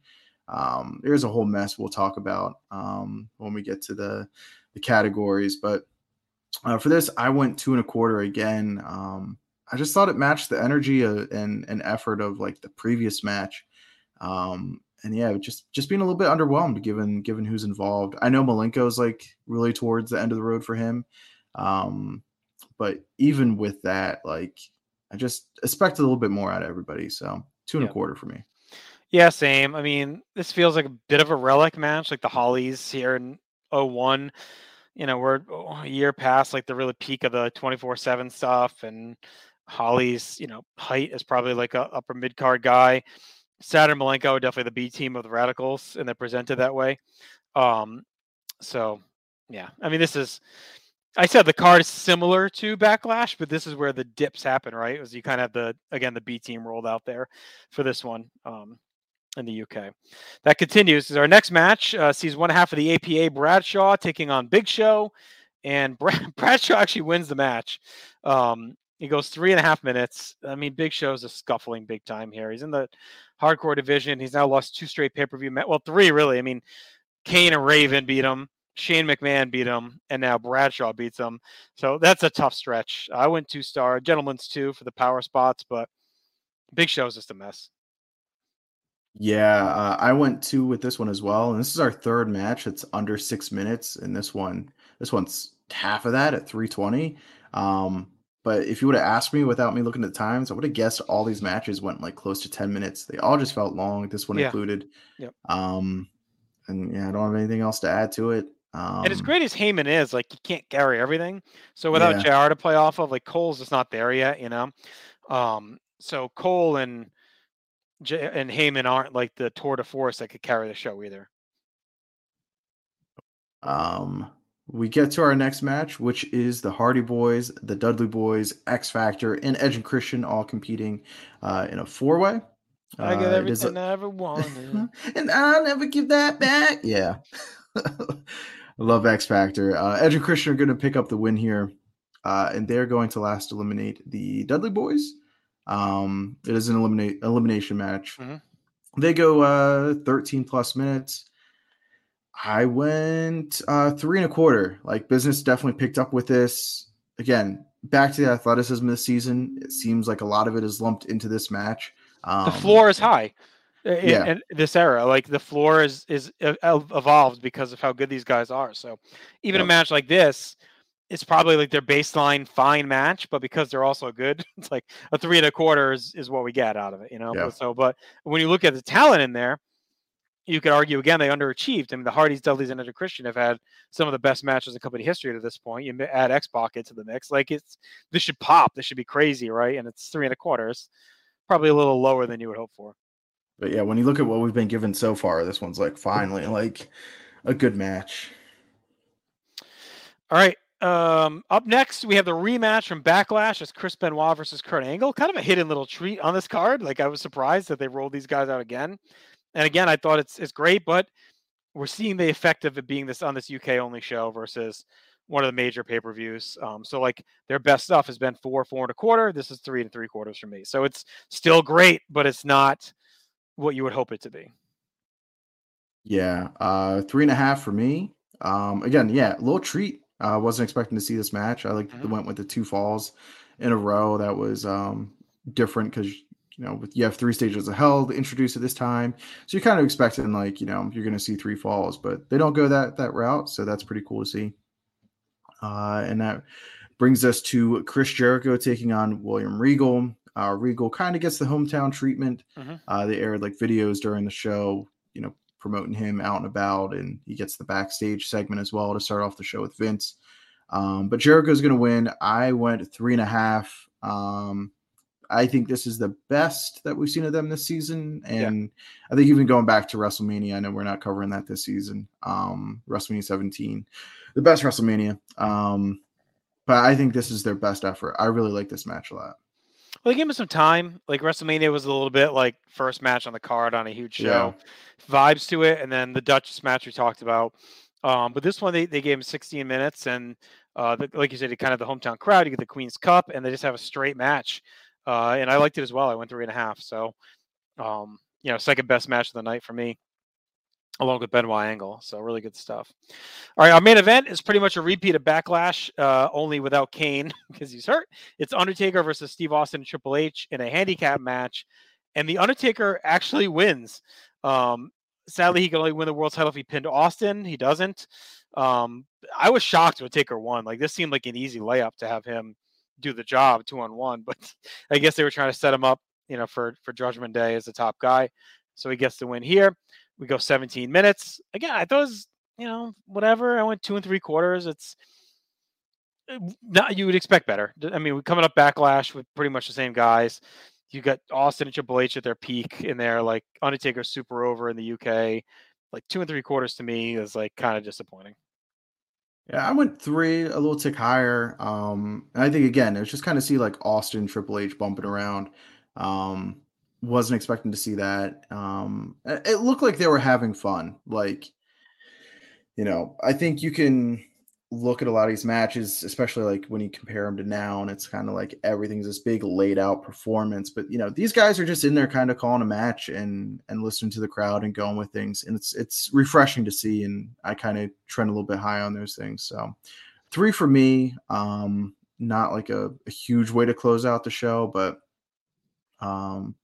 um, there's a whole mess we'll talk about um, when we get to the the categories. But uh, for this, I went two and a quarter again. Um, I just thought it matched the energy uh, and and effort of like the previous match. Um, and yeah, just just being a little bit underwhelmed given given who's involved. I know Malenko's like really towards the end of the road for him. Um, but even with that, like I just expected a little bit more out of everybody. So two and Yeah. a quarter for me. Yeah, same. I mean, this feels like a bit of a relic match, like the Hollies here in 01. You know, we're a year past like the really peak of the 24 7 stuff. And Holly's, you know, height is probably like a upper mid card guy. Saturn Malenko definitely the B team of the Radicals, and they're presented that way. Um, so yeah, I mean, this is. I said the card is similar to Backlash, but this is where the dips happen, right? As you kind of have the again the B team rolled out there for this one. Um, in the UK. That continues. Our next match uh, sees one half of the APA Bradshaw taking on Big Show, and Brad- Bradshaw actually wins the match. Um, he goes three and a half minutes. I mean, Big Show's a scuffling big time here. He's in the hardcore division. He's now lost two straight pay per view. Well, three really. I mean, Kane and Raven beat him. Shane McMahon beat him, and now Bradshaw beats him. So that's a tough stretch. I went two star, gentleman's two for the power spots, but Big Show's just a mess. Yeah, uh, I went two with this one as well, and this is our third match. It's under six minutes, and this one, this one's half of that at three twenty. Um, but if you would have asked me without me looking at the times, I would have guessed all these matches went like close to ten minutes. They all just felt long. This one Yeah. included. Yep. Um, and yeah, I don't have anything else to add to it. and as Um, great as Heyman is, like you can't carry everything. So without JR to play off of, like Cole's just not there yet, you know. Um, so Cole and J- and Heyman aren't like the tour de force that could carry the show either. Um, we get to our next match, which is the Hardy Boys, the Dudley Boys, X Factor, and Edge and Christian all competing uh, in a four way. I get Uh, is a- everything I ever wanted. and I'll never give that back. Yeah. I love X Factor. Uh, Edge and Christian are going to pick up the win here, uh, and they're going to last eliminate the Dudley Boys. Um, it is an eliminate elimination match. Mhm. They go uh, 13 plus minutes. I went uh, three and a quarter. Like business definitely picked up with this. Again, back to the athleticism this season. It seems like a lot of it is lumped into this match. Um, the floor is high uh, in, yeah. in this era. Like the floor is is e- evolved because of how good these guys are. So even a match like this, it's probably like their baseline fine match, but because they're also good, it's like a three and a quarter is, is what we get out of it, you know. Yeah. So, but when you look at the talent in there, you could argue again they underachieved. I mean, the Hardys, Dudleys, and Enter Christian have had some of the best matches in company history to this point. You add X Pocket to the mix, like it's this should pop. This should be crazy, right? And it's three and a quarter. It's probably a little lower than you would hope for. But yeah, when you look at what we've been given so far, this one's like finally like a good match. All right. Um, up next, we have the rematch from Backlash as Chris Benoit versus Kurt Angle. Kind of a hidden little treat on this card. Like I was surprised that they rolled these guys out again. And again, I thought it's it's great, but we're seeing the effect of it being this on this UK only show versus one of the major pay per views. Um, so like their best stuff has been four, four and a quarter. This is three and three quarters for me. So it's still great, but it's not what you would hope it to be. Yeah, uh, three and a half for me. Um, again, yeah, little treat. I uh, wasn't expecting to see this match. I like Mhm. went with the two falls in a row. That was um different because you know with you have three stages of hell introduced at this time, so you're kind of expecting like you know you're going to see three falls, but they don't go that that route, so that's pretty cool to see. Uh, and that brings us to Chris Jericho taking on William Regal. Uh, Regal kind of gets the hometown treatment. Mhm. Uh, they aired like videos during the show, you know, promoting him out and about, and he gets the backstage segment as well to start off the show with Vince. Um, but Jericho's going to win. I went three and a half. Um, I think this is the best that we've seen of them this season, and I think even going back to WrestleMania, I know we're not covering that this season. Um, WrestleMania 17, the best WrestleMania. Um, but I think this is their best effort. I really like this match a lot. Well, they gave him some time. Like WrestleMania was a little bit like first match on the card on a huge show, vibes to it, and then the Duchess match we talked about. Um, but this one they, they gave him 16 minutes, and uh, the, like you said, kind of the hometown crowd. You get the Queen's Cup, and they just have a straight match. Uh, and I liked it as well. I went three and a half. So, um, you know, second best match of the night for me, along with Benoit Angle. So really good stuff. All right, our main event is pretty much a repeat of Backlash, uh, only without Kane because he's hurt. It's Undertaker versus Steve Austin and Triple H in a handicap match, and the Undertaker actually wins. Um, sadly, he can only win the world title if he pinned Austin. He doesn't. Um, I was shocked when Taker won. Like this seemed like an easy layup to have him do the job two on one, but I guess they were trying to set him up, you know, for for Judgment Day as the top guy. So he gets the win here. We go 17 minutes. Again, I thought it was, you know, whatever. I went two and three quarters. It's uh, not you would expect better. I mean, we're coming up backlash with pretty much the same guys. You got Austin and Triple H at their peak in there, like Undertaker super over in the UK. Like two and three quarters to me is like kind of disappointing. Yeah, I went three, a little tick higher. Um, and I think again, it was just kind of see like Austin Triple H bumping around. Um, wasn't expecting to see that. Um, it it looked like they were having fun. Like, you know, I think you can look at a lot of these matches, especially like when you compare them to now, and it's kind of like everything's this big laid out performance. But you know, these guys are just in there kind of calling a match and and listening to the crowd and going with things, and it's it's refreshing to see. And I kind of trend a little bit high on those things. So three for me. Um, not like a, a huge way to close out the show, but um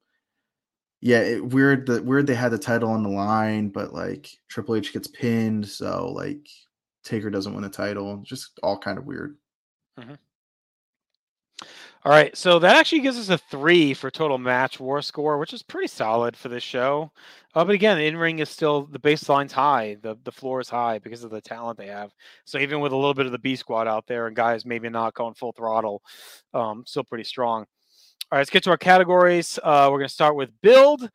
yeah, it, weird that weird they had the title on the line, but like Triple H gets pinned, so like Taker doesn't win the title. Just all kind of weird. All right, so that actually gives us a three for total match war score, which is pretty solid for this show. Uh, but again, the in ring is still the baseline's high, the the floor is high because of the talent they have. So even with a little bit of the B squad out there and guys maybe not going full throttle, um, still pretty strong. All right, let's get to our categories. Uh, we're going to start with build.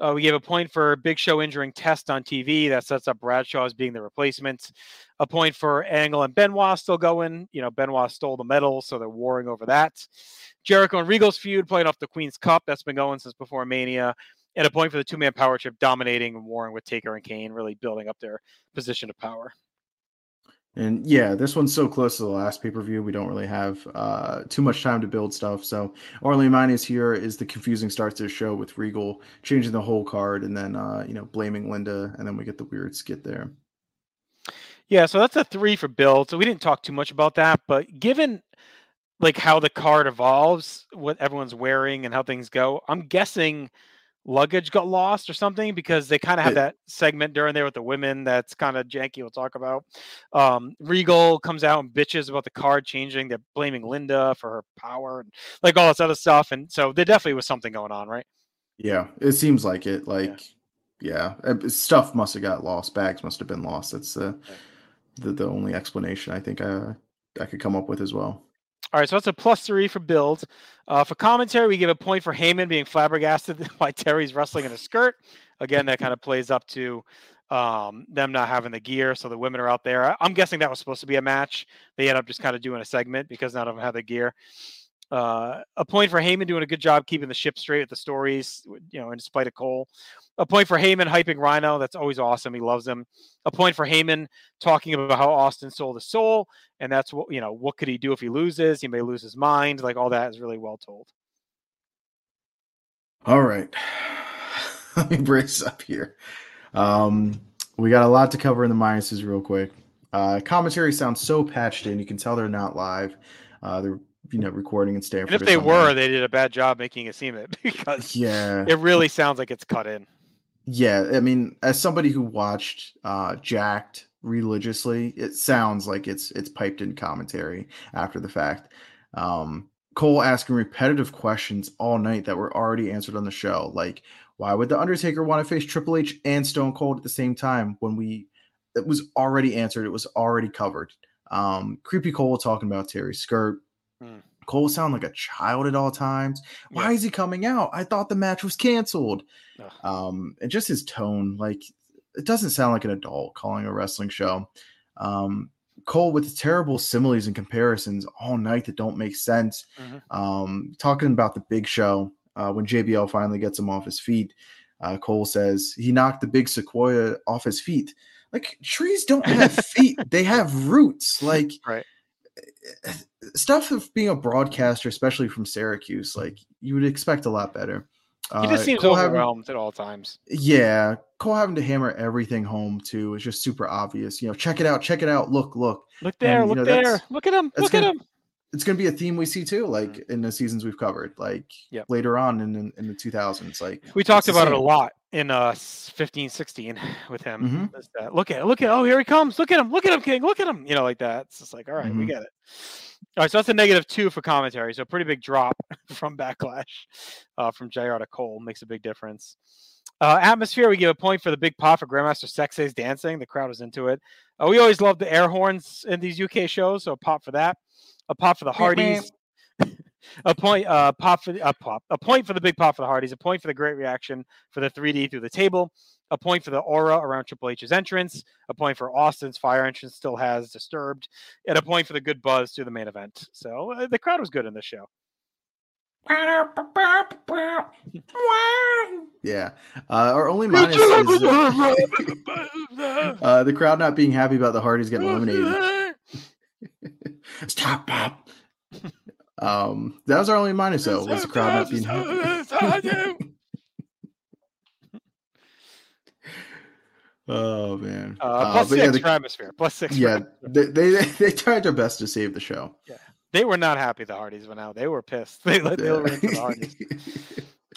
Uh, we gave a point for Big Show injuring Test on TV. That sets up Bradshaw as being the replacement. A point for Angle and Benoit still going. You know, Benoit stole the medal, so they're warring over that. Jericho and Regal's feud playing off the Queen's Cup. That's been going since before Mania. And a point for the two man power trip dominating and warring with Taker and Kane, really building up their position of power. And yeah, this one's so close to the last pay per view. We don't really have uh, too much time to build stuff. So, Orly minus here is the confusing start to the show with Regal changing the whole card and then, uh, you know, blaming Linda. And then we get the weird skit there. Yeah. So that's a three for build. So we didn't talk too much about that. But given like how the card evolves, what everyone's wearing and how things go, I'm guessing luggage got lost or something because they kind of have that segment during there with the women that's kind of janky we'll talk about. Um, regal comes out and bitches about the card changing they're blaming linda for her power and like all this other stuff and so there definitely was something going on right? Yeah it seems like it like yeah, yeah. stuff must have got lost bags must have been lost that's the, the the only explanation i think i i could come up with as well all right, so that's a plus three for build. Uh, for commentary, we give a point for Heyman being flabbergasted by Terry's wrestling in a skirt. Again, that kind of plays up to um, them not having the gear, so the women are out there. I'm guessing that was supposed to be a match. They end up just kind of doing a segment because none of them have the gear. Uh, a point for Heyman doing a good job keeping the ship straight with the stories, you know, in spite of Cole. A point for Heyman hyping Rhino. That's always awesome. He loves him. A point for Heyman talking about how Austin sold his soul. And that's what, you know, what could he do if he loses? He may lose his mind. Like all that is really well told. All right. Let me brace up here. Um, we got a lot to cover in the minuses real quick. Uh, commentary sounds so patched in. You can tell they're not live. Uh, they're you know recording in Stamford. And if they were, they did a bad job making it seem it because yeah, it really sounds like it's cut in. Yeah, I mean, as somebody who watched uh, Jakked religiously, it sounds like it's it's piped in commentary after the fact. Um, Cole asking repetitive questions all night that were already answered on the show, like why would the Undertaker want to face Triple H and Stone Cold at the same time when we it was already answered, it was already covered. Um, creepy Cole talking about Terry skirt. Hmm. Cole sound like a child at all times. Why yeah. is he coming out? I thought the match was canceled. Ugh. Um, and just his tone, like it doesn't sound like an adult calling a wrestling show. Um, Cole with terrible similes and comparisons all night that don't make sense. Mm-hmm. Um, talking about the big show uh, when JBL finally gets him off his feet. Uh, Cole says he knocked the big sequoia off his feet. Like trees don't have feet; they have roots. Like right stuff of being a broadcaster, especially from Syracuse, like you would expect a lot better. He just uh, seems Cole overwhelmed having, at all times. Yeah, Cole having to hammer everything home too is just super obvious. You know, check it out, check it out, look, look, look there, and, look know, there, look at him, look gonna, at him. It's going to be a theme we see too, like mm-hmm. in the seasons we've covered, like yep. later on in, in, in the 2000s. Like we talked about it a lot in uh 15, 16 with him. Mm-hmm. Look at it, look at oh here he comes, look at him, look at him, King, look at him. You know, like that. It's just like all right, mm-hmm. we get it. All right, so that's a negative two for commentary. So a pretty big drop from backlash uh, from JR to Cole makes a big difference. Uh, atmosphere, we give a point for the big pop for Grandmaster Sexay's dancing. The crowd was into it. Uh, we always love the air horns in these UK shows, so a pop for that. A pop for the Hardys. a point, uh, pop for the uh, pop. A point for the big pop for the Hardys. A point for the great reaction for the 3D through the table a point for the aura around Triple H's entrance, a point for Austin's fire entrance still has disturbed, and a point for the good buzz to the main event. So uh, the crowd was good in this show. yeah. Uh, our only minus is uh, the crowd not being happy about the Hardys getting eliminated. Stop, Bob. Um, that was our only minus, though. Was the crowd not being happy? Oh man. Uh, uh plus six yeah, the, for atmosphere. Plus six. Yeah, they, they they tried their best to save the show. Yeah, they were not happy. The Hardys went out. They were pissed. They let yeah. they the Hardys.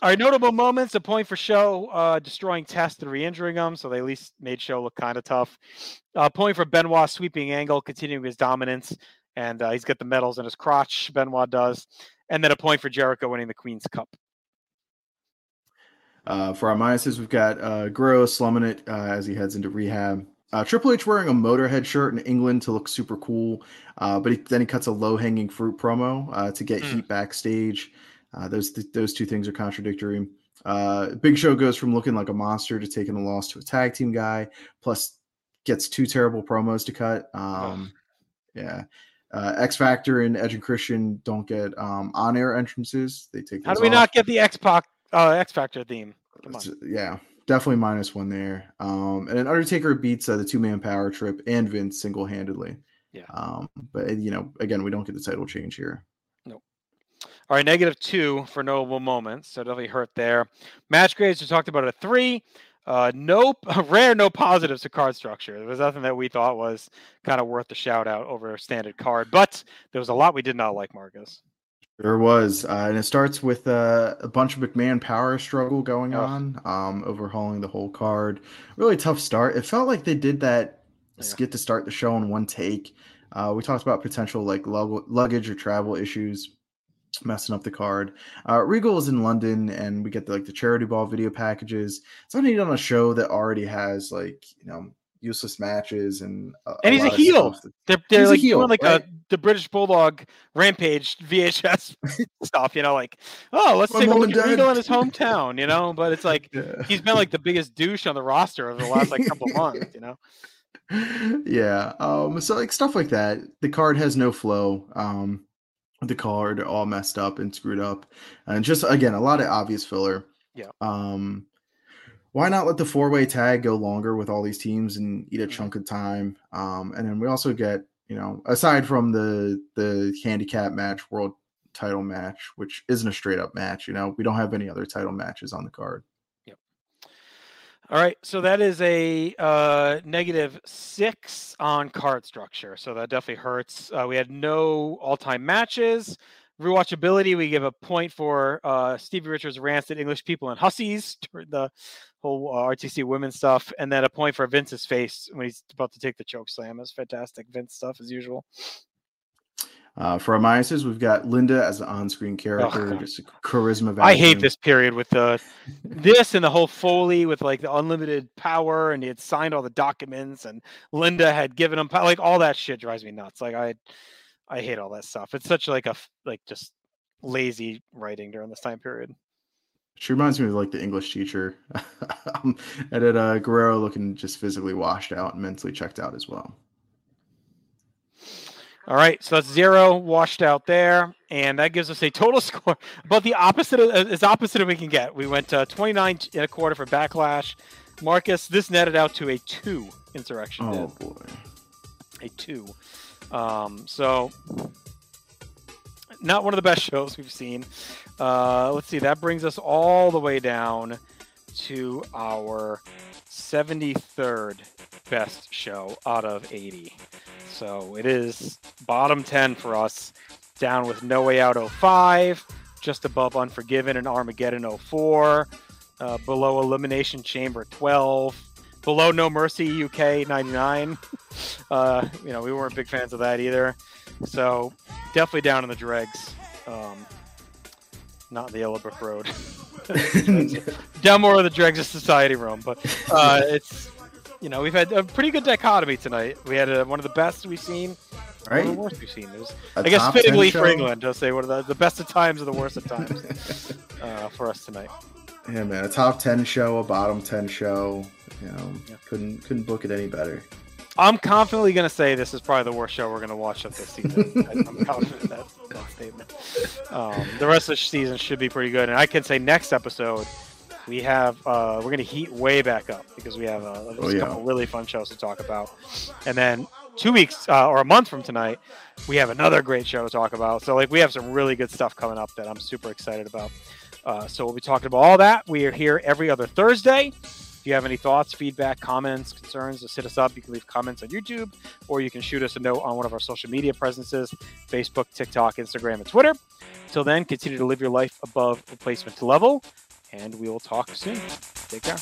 All right, notable moments. A point for Show uh, destroying Test and re-injuring them, so they at least made Show look kind of tough. A point for Benoit sweeping Angle, continuing his dominance, and uh, he's got the medals in his crotch. Benoit does, and then a point for Jericho winning the Queen's Cup. Uh, for our minuses, we've got uh, Guerrero slumming it uh, as he heads into rehab. Uh, Triple H wearing a Motorhead shirt in England to look super cool, uh, but he, then he cuts a low hanging fruit promo uh, to get Mm. heat backstage. Uh, those th- those two things are contradictory. Uh, Big Show goes from looking like a monster to taking a loss to a tag team guy, plus gets two terrible promos to cut. Um, yeah. Uh, X Factor and Edge and Christian don't get um, on air entrances. They take How do we off. not get the X Pac uh, X Factor theme? Come on. It's- Yeah, definitely minus one there. Um, and then Undertaker beats uh, the two man power trip and Vince single handedly. Yeah. Um, but you know, again, we don't get the title change here. Nope. All right, negative two for notable moments. So definitely hurt there. Match grades, we talked about a three. Uh, no, rare no positives to card structure. There was nothing that we thought was kind of worth the shout out over a standard card, but there was a lot we did not like, Marcus. There was, uh, and it starts with uh, a bunch of McMahon power struggle going Ugh. on, um, overhauling the whole card. Really tough start. It felt like they did that Yeah. skit to start the show in one take. Uh, we talked about potential like lug- luggage or travel issues messing up the card. Uh, Regal is in London, and we get the, like the charity ball video packages. It's not needed on a show that already has like you know useless matches and a, And he's a heel. that- They're, they're He's a heel, like right? a the British Bulldog Rampage VHS stuff, you know, like oh, let's My take a look at Regal dad. in his hometown, you know. But it's like Yeah. he's been like the biggest douche on the roster over the last like couple months, you know. yeah um so like stuff like that the card has no flow um the card all messed up and screwed up and just again a lot of obvious filler Yeah. um why not let the four-way tag go longer with all these teams and eat a Mhm. chunk of time um and then we also get you know aside from the the handicap match world title match which isn't a straight up match you know we don't have any other title matches on the card All right, so that is a uh, negative six on card structure. So that definitely hurts. Uh, we had no all-time matches. Rewatchability, we give a point for uh, Stevie Richards rants at English people and hussies the whole uh, RTC women stuff, and then a point for Vince's face when he's about to take the choke slam. It's fantastic Vince stuff as usual. Uh for our minuses we've got linda as an on-screen character God. just a charisma I hate this period with the this and the whole Foley with like the unlimited power, and he had signed all the documents, and Linda had given him like all that shit drives me nuts. Like I, I hate all that stuff. It's such like a like just lazy writing during this time period. She reminds me of like the English teacher. um, and then uh, Guerrero looking just physically washed out and mentally checked out as well. All right, so that's zero washed out there, and that gives us a total score about the opposite of, as opposite as we can get. We went uh, 29 and a quarter for backlash. Marcus, this netted out to a two Insurrextion. did. Oh boy. a two. Um, so not one of the best shows we've seen. Uh, let's see, that brings us all the way down to our 73rd best show out of 80. So it is bottom 10 for us, down with No Way Out 05, just above Unforgiven and Armageddon 04, uh, below Elimination Chamber 12, below No Mercy UK 99. Uh, you know, we weren't big fans of that either. So definitely down in the dregs. Um, not the Yellow Brick Road. down more of the dregs of Society Room, but uh, it's you know we've had a pretty good dichotomy tonight. We had uh one of the best we've seen, one of the worst we've seen. It was, A I guess fittingly for England, to say one of the, the best of times and the worst of times uh, for us tonight. yeah, man. A top ten show, a bottom ten show. You know, Yeah. couldn't couldn't book it any better. I'm confidently going to say this is probably the worst show we're going to watch of this season. I- I'm confident that, that statement. Um, the rest of the season should be pretty good, and I can say next episode we have uh, we're going to heat way back up because we have uh, just Oh, a yeah. couple really fun shows to talk about, and then two weeks uh, or a month from tonight we have another great show to talk about. So like we have some really good stuff coming up that I'm super excited about. Uh, so we'll be talking about all that. We are here every other Thursday. You have any thoughts, feedback, comments, concerns, just hit us up. You can leave comments on YouTube or you can shoot us a note on one of our social media presences Facebook, TikTok, Instagram, and Twitter. Till then, continue to live your life above replacement level, and we will talk soon. Take care.